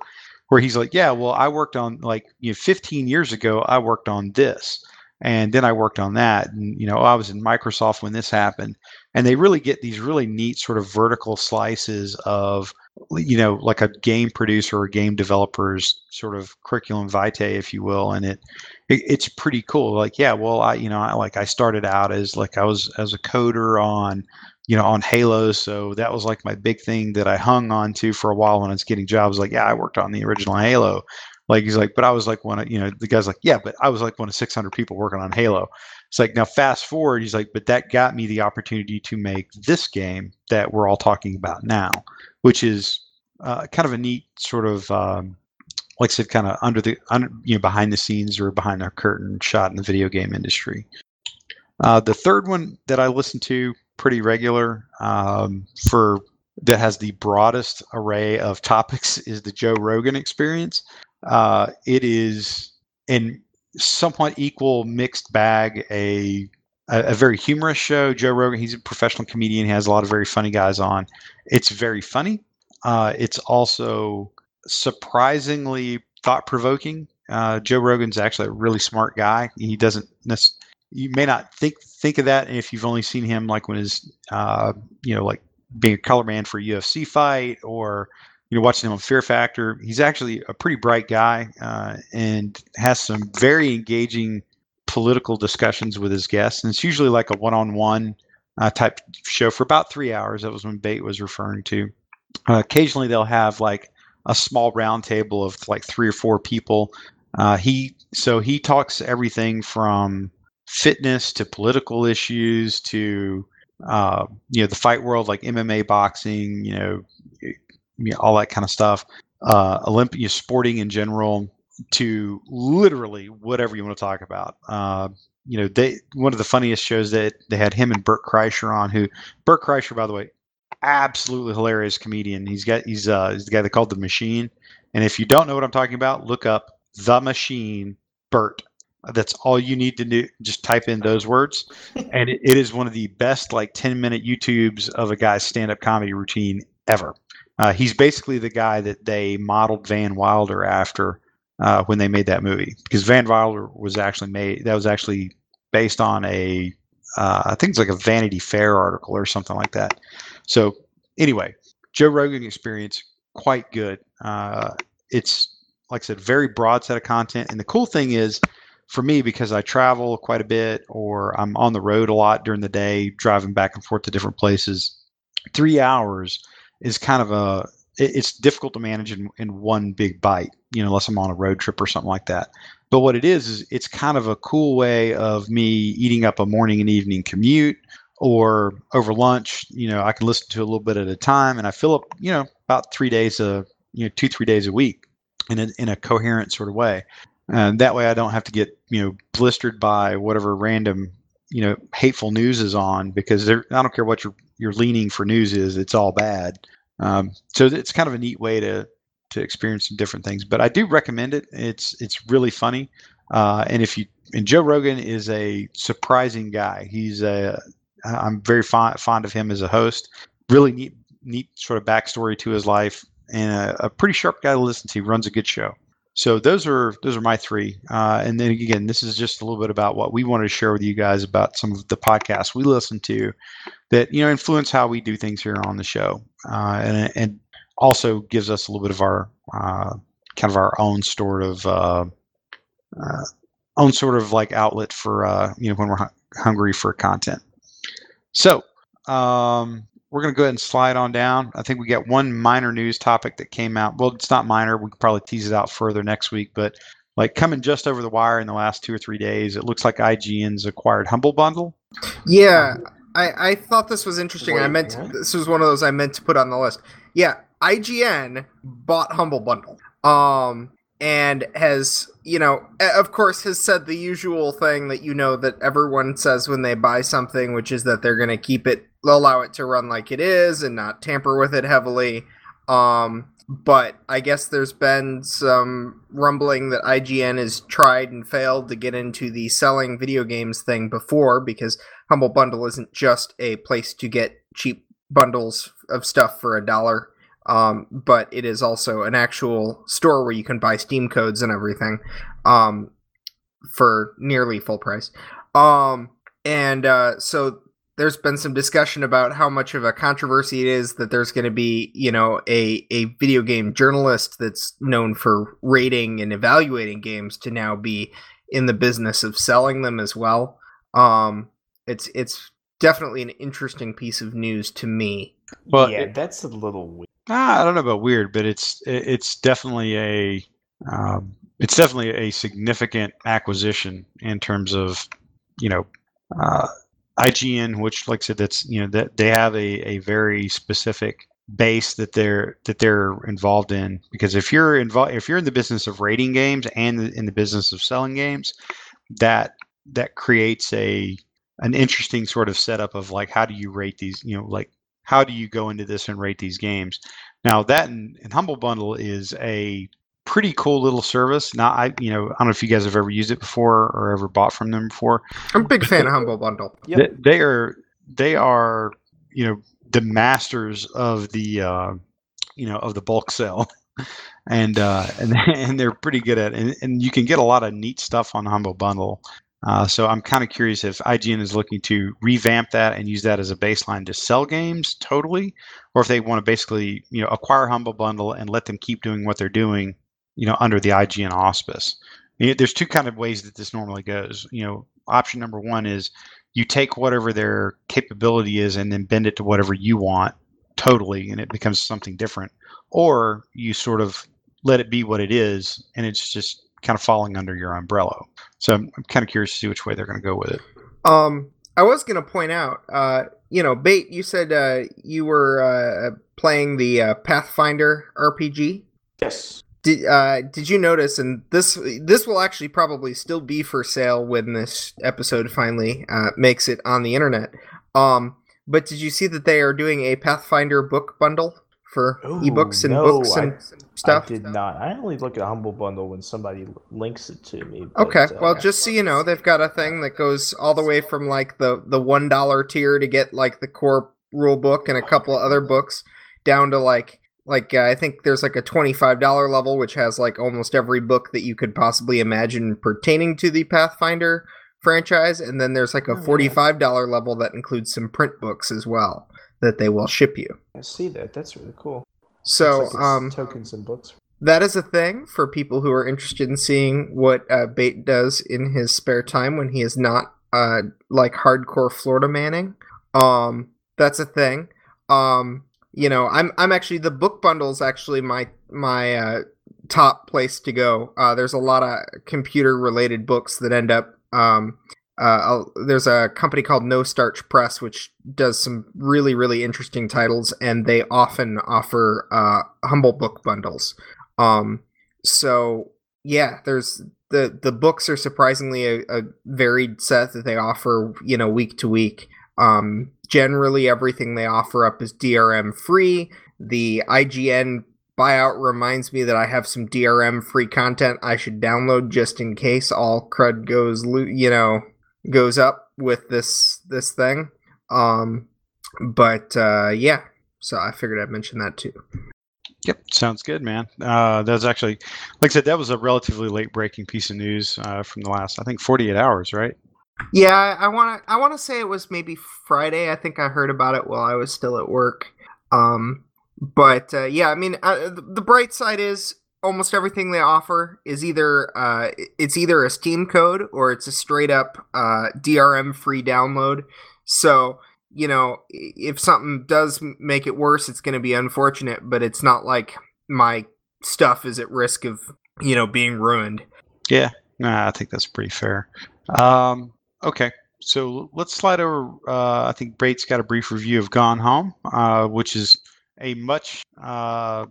where he's like, yeah, well, I worked on like, you know, 15 years ago, I worked on this. And then I worked on that. And, you know, I was in Microsoft when this happened. And they really get these really neat sort of vertical slices of, you know, like a game producer or game developer's sort of curriculum vitae, if you will. And it, it it's pretty cool. Like, yeah, well, I, you know, I like I started out as like I was as a coder on you know, on Halo. So that was like my big thing that I hung on to for a while when I was getting jobs. Like, yeah, I worked on the original Halo. Like he's like, but I was like one of, you know, the guy's like, yeah, but I was like one of 600 people working on Halo. It's like, now fast forward, he's like, but that got me the opportunity to make this game that we're all talking about now, which is uh, kind of a neat sort of, um, like I said, kind of under the, under, you know, behind the scenes or behind the curtain shot in the video game industry. Uh, the third one that I listened to pretty regular um, for that has the broadest array of topics is the Joe Rogan experience. Uh, it is in somewhat equal mixed bag a, a, very humorous show. Joe Rogan, he's a professional comedian. He has a lot of very funny guys on. It's very funny. Uh, it's also surprisingly thought provoking. Uh, Joe Rogan's actually a really smart guy. He doesn't necessarily you may not think think of that if you've only seen him like when his uh, you know like being a color man for a UFC fight or you know watching him on Fear Factor. He's actually a pretty bright guy uh, and has some very engaging political discussions with his guests. And it's usually like a one-on-one uh, type show for about three hours. That was when Bate was referring to. Uh, occasionally, they'll have like a small roundtable of like three or four people. Uh, he so he talks everything from fitness to political issues to uh, you know the fight world like MMA, boxing, you know, you know all that kind of stuff, uh, Olympia sporting in general, to literally whatever you want to talk about. Uh, you know, they one of the funniest shows that they had him and Bert Kreischer on. Who Bert Kreischer, by the way, absolutely hilarious comedian. He's got he's uh he's the guy they called the Machine. And if you don't know what I'm talking about, look up the Machine Bert that's all you need to do. Just type in those words, and it, it is one of the best like ten minute YouTubes of a guy's stand up comedy routine ever. Uh, he's basically the guy that they modeled Van Wilder after uh, when they made that movie, because Van Wilder was actually made. That was actually based on a, uh, I think it's like a Vanity Fair article or something like that. So anyway, Joe Rogan Experience quite good. Uh, it's like I said, very broad set of content, and the cool thing is for me, because I travel quite a bit or I'm on the road a lot during the day, driving back and forth to different places, three hours is kind of a it's difficult to manage in, in one big bite, you know, unless I'm on a road trip or something like that. But what it is is it's kind of a cool way of me eating up a morning and evening commute or over lunch, you know, I can listen to a little bit at a time and I fill up, you know, about three days a you know, two, three days a week in a, in a coherent sort of way and that way I don't have to get you know blistered by whatever random you know hateful news is on because I don't care what your your leaning for news is, it's all bad. Um, so it's kind of a neat way to to experience some different things. But I do recommend it. It's it's really funny, uh, and if you and Joe Rogan is a surprising guy. He's a I'm very fond fond of him as a host. Really neat neat sort of backstory to his life, and a, a pretty sharp guy to listen to. He runs a good show. So those are those are my three. Uh, and then again, this is just a little bit about what we wanted to share with you guys about some of the podcasts we listen to that you know influence how we do things here on the show, uh, and and also gives us a little bit of our uh, kind of our own sort of uh, uh, own sort of like outlet for uh, you know when we're hu- hungry for content. So um, we're going to go ahead and slide on down. I think we got one minor news topic that came out. Well, it's not minor. We could probably tease it out further next week, but like coming just over the wire in the last two or three days, it looks like IGN's acquired Humble Bundle. Yeah, I, I thought this was interesting. I meant what? this was one of those I meant to put on the list. Yeah, IGN bought Humble Bundle. Um and has, you know, of course has said the usual thing that you know that everyone says when they buy something, which is that they're going to keep it allow it to run like it is and not tamper with it heavily. Um but I guess there's been some rumbling that IGN has tried and failed to get into the selling video games thing before because Humble Bundle isn't just a place to get cheap bundles of stuff for a dollar, um, but it is also an actual store where you can buy Steam codes and everything um, for nearly full price. Um, and uh, so there's been some discussion about how much of a controversy it is that there's going to be, you know, a, a video game journalist that's known for rating and evaluating games to now be in the business of selling them as well. Um, it's it's definitely an interesting piece of news to me. Well, yeah, it- that's a little weird. Ah, I don't know about weird, but it's it's definitely a um, it's definitely a significant acquisition in terms of you know uh, IGN, which like I said, that's you know that they have a, a very specific base that they're that they're involved in. Because if you're involved if you're in the business of rating games and in the business of selling games that that creates a an interesting sort of setup of like how do you rate these you know like how do you go into this and rate these games? Now that and, and humble bundle is a pretty cool little service now i you know i don't know if you guys have ever used it before or ever bought from them before I'm a big fan of Humble Bundle. Yep. they, they are they are you know the masters of the uh, you know of the bulk sale and uh, and and they're pretty good at it. And, and you can get a lot of neat stuff on Humble Bundle. Uh, so I'm kind of curious if IGN is looking to revamp that and use that as a baseline to sell games totally, or if they want to basically you know acquire Humble Bundle and let them keep doing what they're doing, you know, under the IGN auspice. There's two kind of ways that this normally goes. You know, option number one is you take whatever their capability is and then bend it to whatever you want totally, and it becomes something different, or you sort of let it be what it is, and it's just kind of falling under your umbrella. So I'm, I'm kind of curious to see which way they're going to go with it. Um, I was gonna point out, uh, you know, Bait, you said uh, you were uh, playing the uh, Pathfinder RPG. Yes. Did uh, did you notice? And this this will actually probably still be for sale when this episode finally uh, makes it on the internet. Um, but did you see that they are doing a Pathfinder book bundle for Ooh, ebooks and no, books I- and stuff? I did not. I only look at Humble Bundle when somebody links it to me. Okay, but, uh, well, just so you know, they've got a thing that goes all the way from like the the one dollar tier to get like the core rule book and a couple of other books, down to like like uh, I think there's like a twenty five dollar level which has like almost every book that you could possibly imagine pertaining to the Pathfinder franchise, and then there's like a Oh, forty five dollar level that includes some print books as well that they will ship you. I see that. That's really cool. So like um, tokens and books. that is a thing for people who are interested in seeing what uh, Bait does in his spare time when he is not uh, like hardcore Florida Manning. Um, that's a thing. Um, you know, I'm I'm actually the book bundle's actually my my uh, top place to go. Uh, there's a lot of computer related books that end up. Um, uh, there's a company called No Starch Press which does some really really interesting titles, and they often offer uh, humble book bundles. Um, so yeah, there's the the books are surprisingly a, a varied set that they offer, you know, week to week. Um, generally, everything they offer up is DRM free. The IGN buyout reminds me that I have some DRM free content I should download just in case all crud goes, you know, goes up with this this thing. Um, but uh, yeah, so I figured I'd mention that too. Yep, sounds good, man. Uh, that was actually, like I said, that was a relatively late breaking piece of news uh, from the last, I think, 48 hours, right? Yeah, I want to. I want to say it was maybe Friday. I think I heard about it while I was still at work. Um, but uh, yeah, I mean, uh, the, bright side is almost everything they offer is either uh, it's either a Steam code or it's a straight up uh, DRM free download. So you know, if something does make it worse, it's going to be unfortunate, but it's not like my stuff is at risk of you know being ruined. Yeah, nah, I think that's pretty fair. Um, okay, so let's slide over. Uh, I think Bates got a brief review of Gone Home, uh, which is a much uh,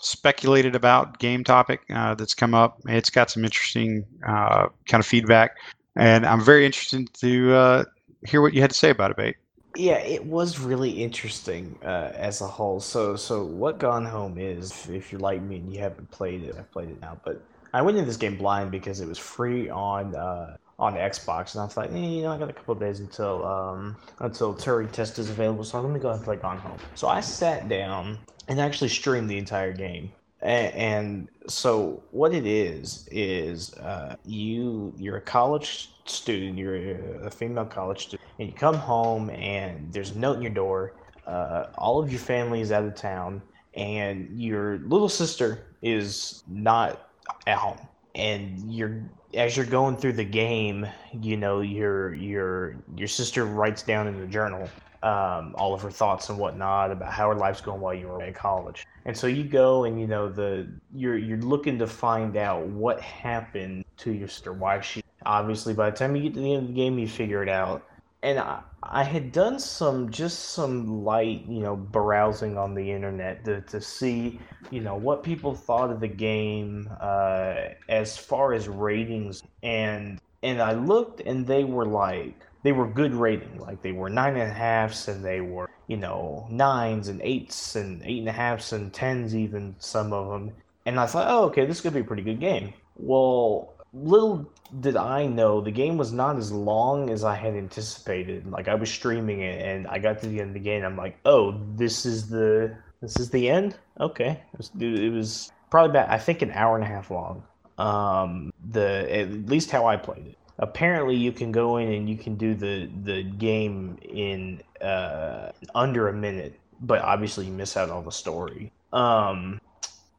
speculated about game topic uh, that's come up. It's got some interesting uh, kind of feedback, and I'm very interested to uh, hear what you had to say about it, Bate. Yeah, it was really interesting as a whole. So, so what Gone Home is, if you're like me and you haven't played it, I've played it now, but I went into this game blind because it was free on uh, on Xbox, and I was like, eh, you know, I got a couple days until um, until Turing Test is available, so let me go ahead and play Gone Home. So I sat down and actually streamed the entire game. And, and so what it is is uh, you you're a college student, you're a female college student, and you come home and there's a note in your door. Uh, all of your family is out of town, and your little sister is not at home and you're as you're going through the game, you know, your your your sister writes down in the journal um, all of her thoughts and whatnot about how her life's going while you were in college. And so you go and you know the you're you're looking to find out what happened to your sister, why she. Obviously, by the time you get to the end of the game, you figure it out and I, I had done some just some light you know browsing on the internet to, to see you know what people thought of the game uh, as far as ratings. And and I looked and they were like they were good ratings like they were nine and a halfs and they were you know nines and eights and eight and a halfs and tens even some of them and I thought oh okay this could be a pretty good game. Well little did I know the game was not as long as I had anticipated. Like I was streaming it and I got to the end of the game. I'm like, oh, this is the this is the end. Okay, it was, it was probably about I think an hour and a half long. Um, the at least how I played it. Apparently, you can go in and you can do the the game in uh, under a minute, but obviously you miss out on the story. Um,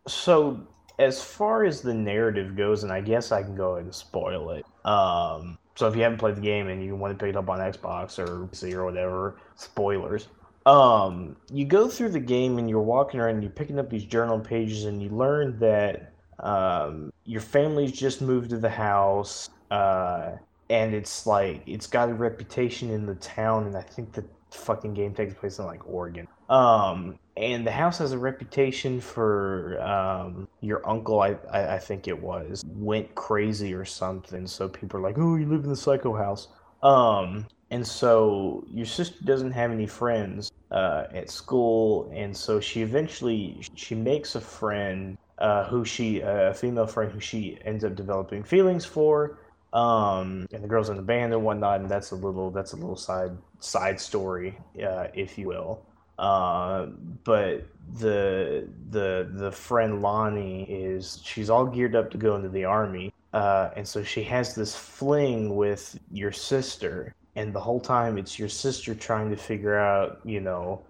so as far as the narrative goes, and I guess I can go ahead and spoil it. Um, so if you haven't played the game and you want to pick it up on Xbox or PC or whatever, spoilers. Um, you go through the game and you're walking around and you're picking up these journal pages and you learn that um, your family's just moved to the house. Uh, and it's like it's got a reputation in the town, and I think the fucking game takes place in like Oregon. Um, and the house has a reputation for um, your uncle, I, I, I think it was, went crazy or something. So people are like, "Oh, you live in the psycho house." Um, and so your sister doesn't have any friends uh, at school, and so she eventually she makes a friend uh, who she a female friend who she ends up developing feelings for. Um, and the girls in the band and whatnot, and that's a little that's a little side side story, uh, if you will. Uh, but the the the friend Lonnie is she's all geared up to go into the army, uh, and so she has this fling with your sister, and the whole time it's your sister trying to figure out, you know,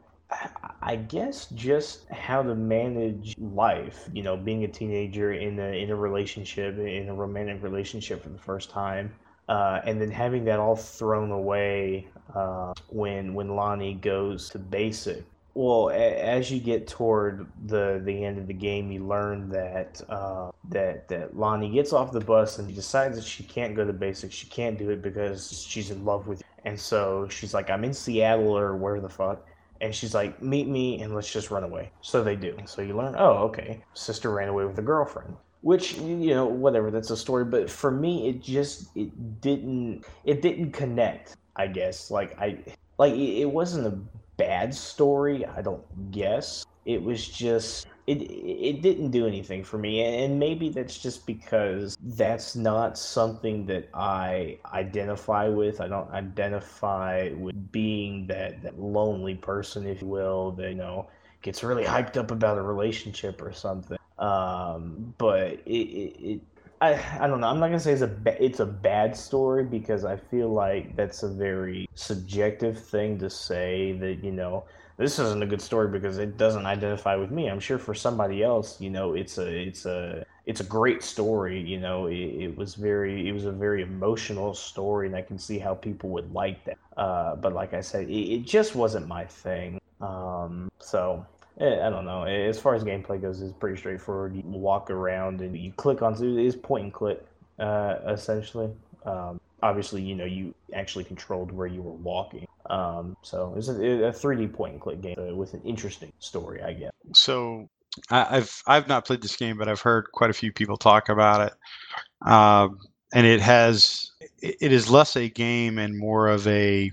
I guess just how to manage life, you know, being a teenager in a in a relationship, in a romantic relationship for the first time, uh, and then having that all thrown away uh, when when Lonnie goes to basic. Well, a- as you get toward the the end of the game, you learn that uh, that that Lonnie gets off the bus and decides that she can't go to basic. She can't do it because she's in love with you. And so she's like, "I'm in Seattle or where the fuck." And she's like, "Meet me and let's just run away." So they do. So you learn, oh, okay, sister ran away with a girlfriend which you know whatever that's a story but for me it just it didn't it didn't connect i guess. Like i like it, wasn't a bad story i don't guess. It was just it it didn't do anything for me and maybe that's just because that's not something that i identify with. I don't identify with being that that lonely person if you will that you know gets really hyped up about a relationship or something. Um, but it, it, it I, I don't know. I'm not gonna say it's a ba- it's a bad story because I feel like that's a very subjective thing to say that you know this isn't a good story because it doesn't identify with me. I'm sure for somebody else, you know, it's a it's a it's a great story. You know, it, it was very it was a very emotional story, and I can see how people would like that. Uh, but like I said, it, it just wasn't my thing. Um, so I don't know. As far as gameplay goes, it's pretty straightforward. You walk around and you click on. It is point and click, uh, essentially. Um, obviously, you know, you actually controlled where you were walking. Um, so it's a, a 3D point and click game uh, with an interesting story, I guess. So I've I've not played this game, but I've heard quite a few people talk about it. Um, and it has it is less a game and more of a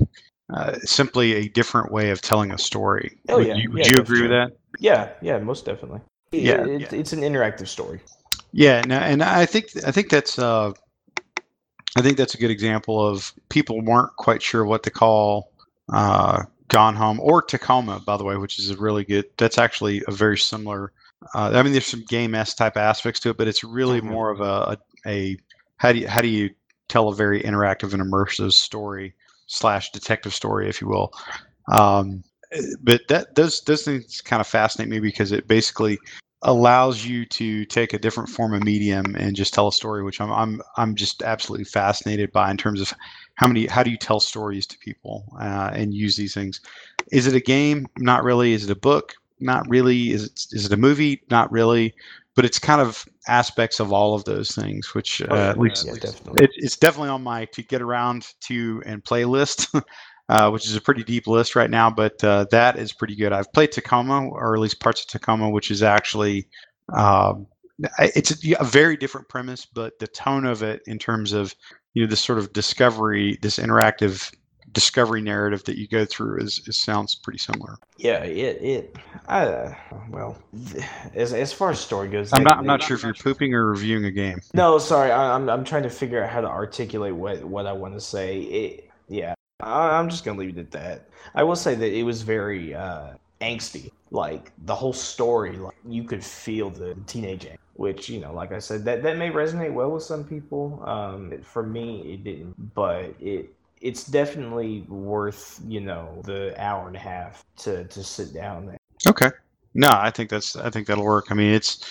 uh, simply a different way of telling a story. Oh, would yeah. you, would Yeah, you agree with that? Yeah, yeah, most definitely. Yeah, It- it's, it's an interactive story. Yeah, no, and I think I think that's uh, I think that's a good example of people weren't quite sure what to call uh, Gone Home or Tacoma, by the way, which is a really good. That's actually a very similar. Uh, I mean, there's some game s type aspects to it, but it's really Mhm. more of a, a a how do you how do you tell a very interactive and immersive story slash detective story, if you will. Um, but that those those things kind of fascinate me because it basically allows you to take a different form of medium and just tell a story, which I'm I'm I'm just absolutely fascinated by in terms of how many how do you tell stories to people uh, and use these things. Is it a game? Not really. Is it a book? Not really. Is it is it a movie? Not really. But it's kind of aspects of all of those things, which uh, Oh, yeah, at least yeah, definitely. it, it's definitely on my to get around to and playlist, uh, which is a pretty deep list right now. But uh, that is pretty good. I've played Tacoma, or at least parts of Tacoma, which is actually um, it's a, a very different premise, but the tone of it in terms of you know this sort of discovery, this interactive discovery narrative that you go through is, is sounds pretty similar. Yeah, it it. I uh, well, th- as as far as story goes, I'm they- not I'm not sure if you're pooping or reviewing a game. No, sorry, I, I'm I'm trying to figure out how to articulate what what I want to say. It, yeah, I, I'm just gonna leave it at that. I will say that it was very uh, angsty. Like the whole story, like you could feel the teenage angst, which you know, like I said, that that may resonate well with some people. Um, for me, it didn't, but it it's definitely worth you know the hour and a half to to sit down there. Okay. No, I think that's I think that'll work. I mean, it's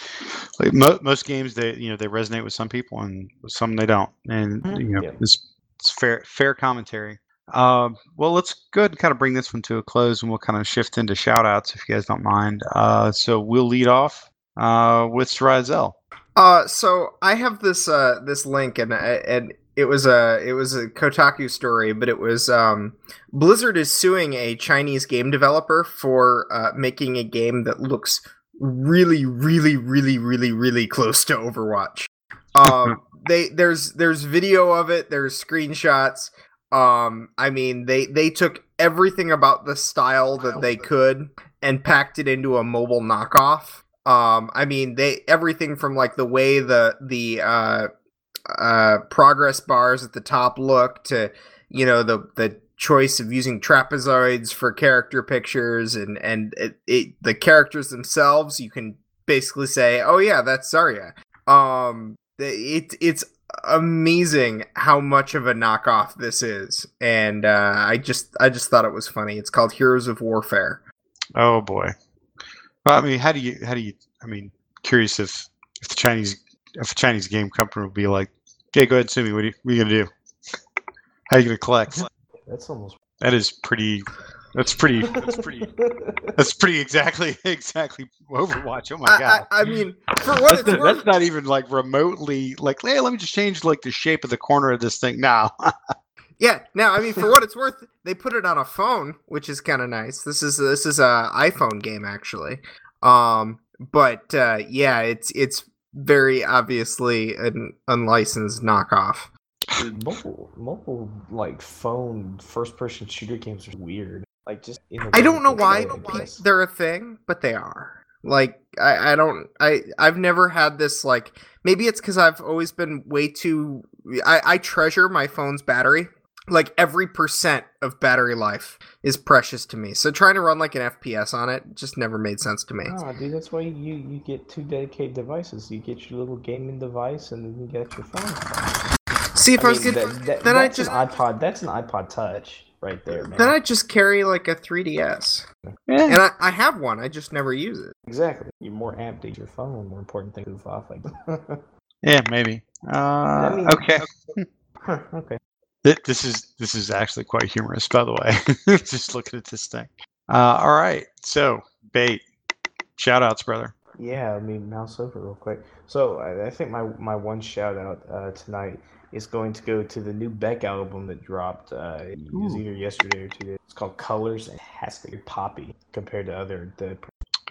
like mo- most games they you know they resonate with some people and some they don't, and Mhm. you know Yeah. it's it's fair fair commentary. Um, well, let's go ahead and kind of bring this one to a close, and we'll kind of shift into shout outs if you guys don't mind. Uh, so we'll lead off uh, with Srizel. Uh, so I have this uh this link and and it was a it was a Kotaku story, but it was um Blizzard is suing a Chinese game developer for uh, making a game that looks really really really really really close to Overwatch. Um, they there's there's video of it, there's screenshots. Um, I mean they they took everything about the style that they could and packed it into a mobile knockoff. Um, I mean, they everything from like the way the the uh, uh, progress bars at the top look to you know the the choice of using trapezoids for character pictures and and it, it, the characters themselves. You can basically say, "Oh yeah, that's Zarya." Um, it it's amazing how much of a knockoff this is, and uh, I just I just thought it was funny. It's called Heroes of Warfare. Oh boy. Well, I mean, how do you how do you? I mean, curious if if the Chinese if a Chinese game company would be like, "Okay, go ahead and sue me. What are you, what are you gonna do? How are you gonna collect?" That's almost. That is pretty. That's pretty. That's pretty. That's pretty exactly exactly Overwatch. Oh my I, god. I, I mean, for what That's, it's not- worth, that's not even like remotely like. Hey, let me just change like the shape of the corner of this thing now. Yeah, now I mean, for what it's worth, they put it on a phone, which is kind of nice. This is this is a iPhone game actually, um, but uh, yeah, it's it's very obviously an unlicensed knockoff. Dude, mobile, mobile, like phone first-person shooter games are weird. Like just I don't know why they're a thing, but they are. Like I, I don't I I've never had this like maybe it's because I've always been way too I, I treasure my phone's battery. Like every percent of battery life is precious to me. So trying to run like an FPS on it just never made sense to me. Oh, dude, that's why you you get two dedicated devices. You get your little gaming device, and then you get your phone. See if I, was mean, good. that- that- then I that's just an iPod. That's an iPod Touch right there, man. then I just carry like a 3DS, Yeah. and I, I have one. I just never use it. Exactly. You're more apt to your phone. More important thing to goof off like. Yeah, maybe. Uh, mean- okay. Huh, okay. Th- This is this is actually quite humorous, by the way. Just looking at this thing. Uh, all right. So, bait. Shout outs, brother. Yeah, let me mouse over real quick. So I, I think my my one shout out uh, tonight is going to go to the new Beck album that dropped. Uh, it was either yesterday or today. It's called Colors and has to be poppy compared to other the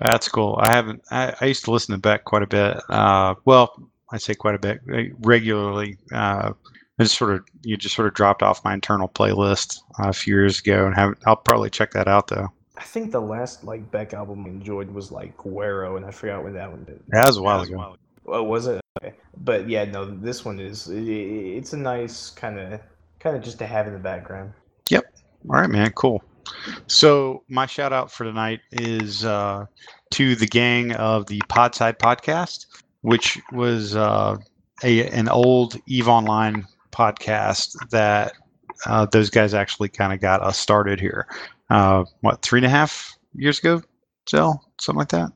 That's cool. I haven't. I, I used to listen to Beck quite a bit. Uh, well, I say quite a bit regularly. Uh, I just sort of you just sort of dropped off my internal playlist uh, a few years ago, and have I'll probably check that out though. I think the last like Beck album I enjoyed was like Guero, and I forgot what that one did. That was a while ago. Oh, was it? Okay. But yeah, no, this one is. i i- it's a nice kind of kind of just to have in the background. Yep. All right, man. Cool. So my shout out for tonight is uh, to the gang of the Podside podcast, which was uh, a an old Eve Online podcast that uh, those guys actually kind of got us started here. Uh, what three and a half years ago, Zell, something like that.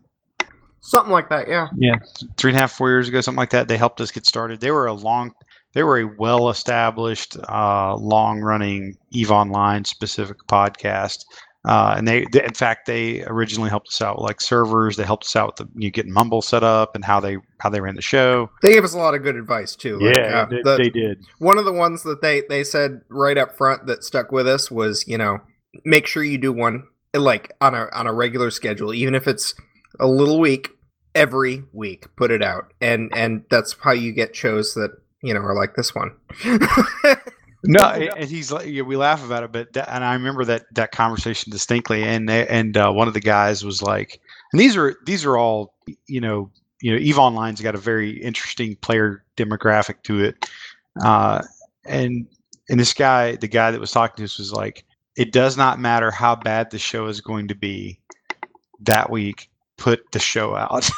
Something like that, yeah. Yeah, three and a half, four years ago, something like that. They helped us get started. They were a long, they were a well-established, uh, long-running Eve Online specific podcast. Uh, and they, they- in fact, they originally helped us out with like servers. They helped us out with the, you getting Mumble set up and how they how they ran the show. They gave us a lot of good advice too. Like, uh, they, the- they did. one of the ones that they they said right up front that stuck with us was you know make sure you do one like on a on a regular schedule even if it's a little week every week put it out and and that's how you get shows that you know are like this one No, and he's like, yeah, we laugh about it, but that, and I remember that that conversation distinctly. And they, and uh, one of the guys was like, and these are these are all you know, you know, Eve Online's got a very interesting player demographic to it, uh, and and this guy, the guy that was talking to us, was like, it does not matter how bad the show is going to be that week, put the show out.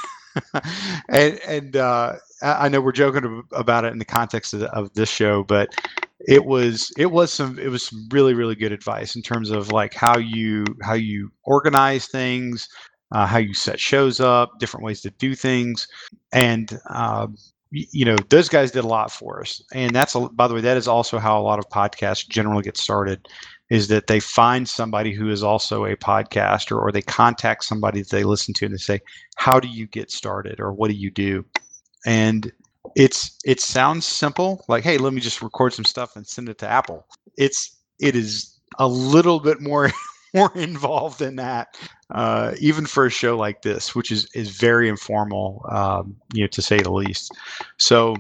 and and uh, I I know we're joking about it in the context of, the, of this show, but it was it was some it was some really really good advice in terms of like how you how you organize things uh, how you set shows up different ways to do things. And um, y- you know those guys did a lot for us. And that's a, by the way that is also how a lot of podcasts generally get started is that they find somebody who is also a podcaster or they contact somebody that they listen to and they say how do you get started? or what do you do? And it's it sounds simple like hey let me just record some stuff and send it to apple. It's it is a little bit more more involved than that uh, even for a show like this which is is very informal um, you know to say the least. So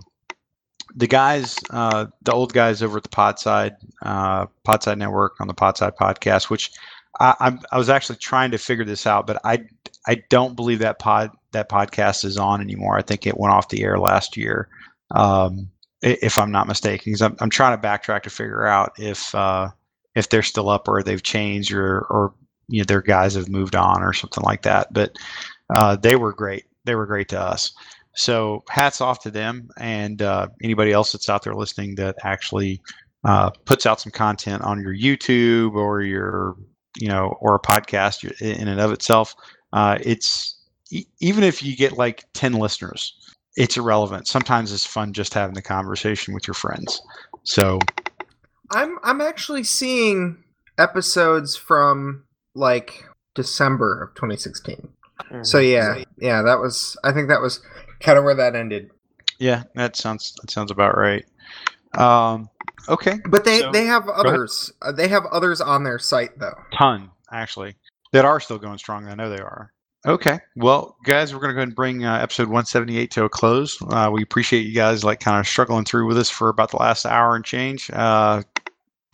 the guys uh, the old guys over at the podside uh, podside network on the podside podcast which I, I was actually trying to figure this out but i i don't believe that pod that podcast is on anymore i think it went off the air last year um, if I'm not mistaken. 'cause I'm, I'm trying to backtrack to figure out if uh, if they're still up or they've changed or or you know their guys have moved on or something like that. But uh, they were great. They were great to us. So hats off to them and uh, anybody else that's out there listening that actually uh, puts out some content on your YouTube or your you know or a podcast in and of itself. Uh, it's e- even if you get like 10 listeners it's irrelevant. Sometimes it's fun just having the conversation with your friends. So i'm i'm actually seeing episodes from like december of 2016 so yeah yeah that was i think that was kind of where that ended yeah, that sounds that sounds about right. Um, okay, but they So- they have others uh, they have others on their site though ton actually that are still going strong. I know they are. Okay, well, guys, we're going to go ahead and bring uh, episode 178 to a close. Uh, we appreciate you guys like kind of struggling through with us for about the last hour and change. Uh,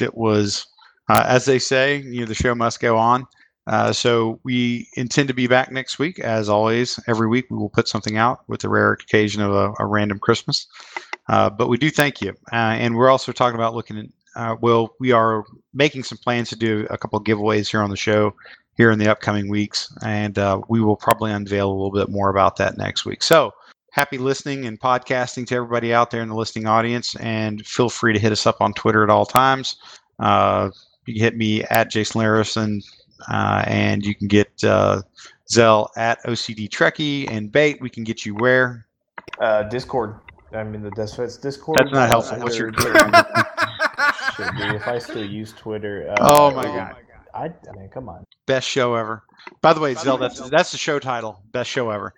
that was, uh, as they say, you know, the show must go on. Uh, so we intend to be back next week, as always. Every week we will put something out, with the rare occasion of a, a random Christmas. Uh, but we do thank you, and we're also talking about looking uh, we'll we are making some plans to do a couple giveaways here on the show here in the upcoming weeks, and uh, we will probably unveil a little bit more about that next week. So happy listening and podcasting to everybody out there in the listening audience, and feel free to hit us up on Twitter at all times. Uh, you can hit me at Jason Larison, uh, and you can get uh, Zell at OCD Trekkie and Bait. We can get you where? Uh, Discord. I mean, the that's Discord. That's not helpful. What's your Twitter? If I still use Twitter. Uh, Oh my god. I, I mean, come on. Best show ever. By the way, Zell, that's that's the show title. Best show ever.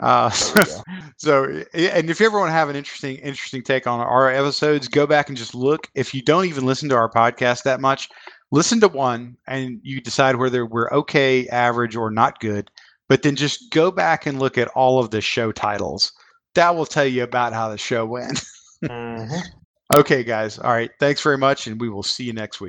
Uh, There we go. so, and if you ever want to have an interesting interesting take on our episodes, go back and just look. If you don't even listen to our podcast that much, listen to one and you decide whether we're okay, average, or not good. But then just go back and look at all of the show titles. That will tell you about how the show went. Mhm. okay, guys. All right. Thanks very much, and we will see you next week.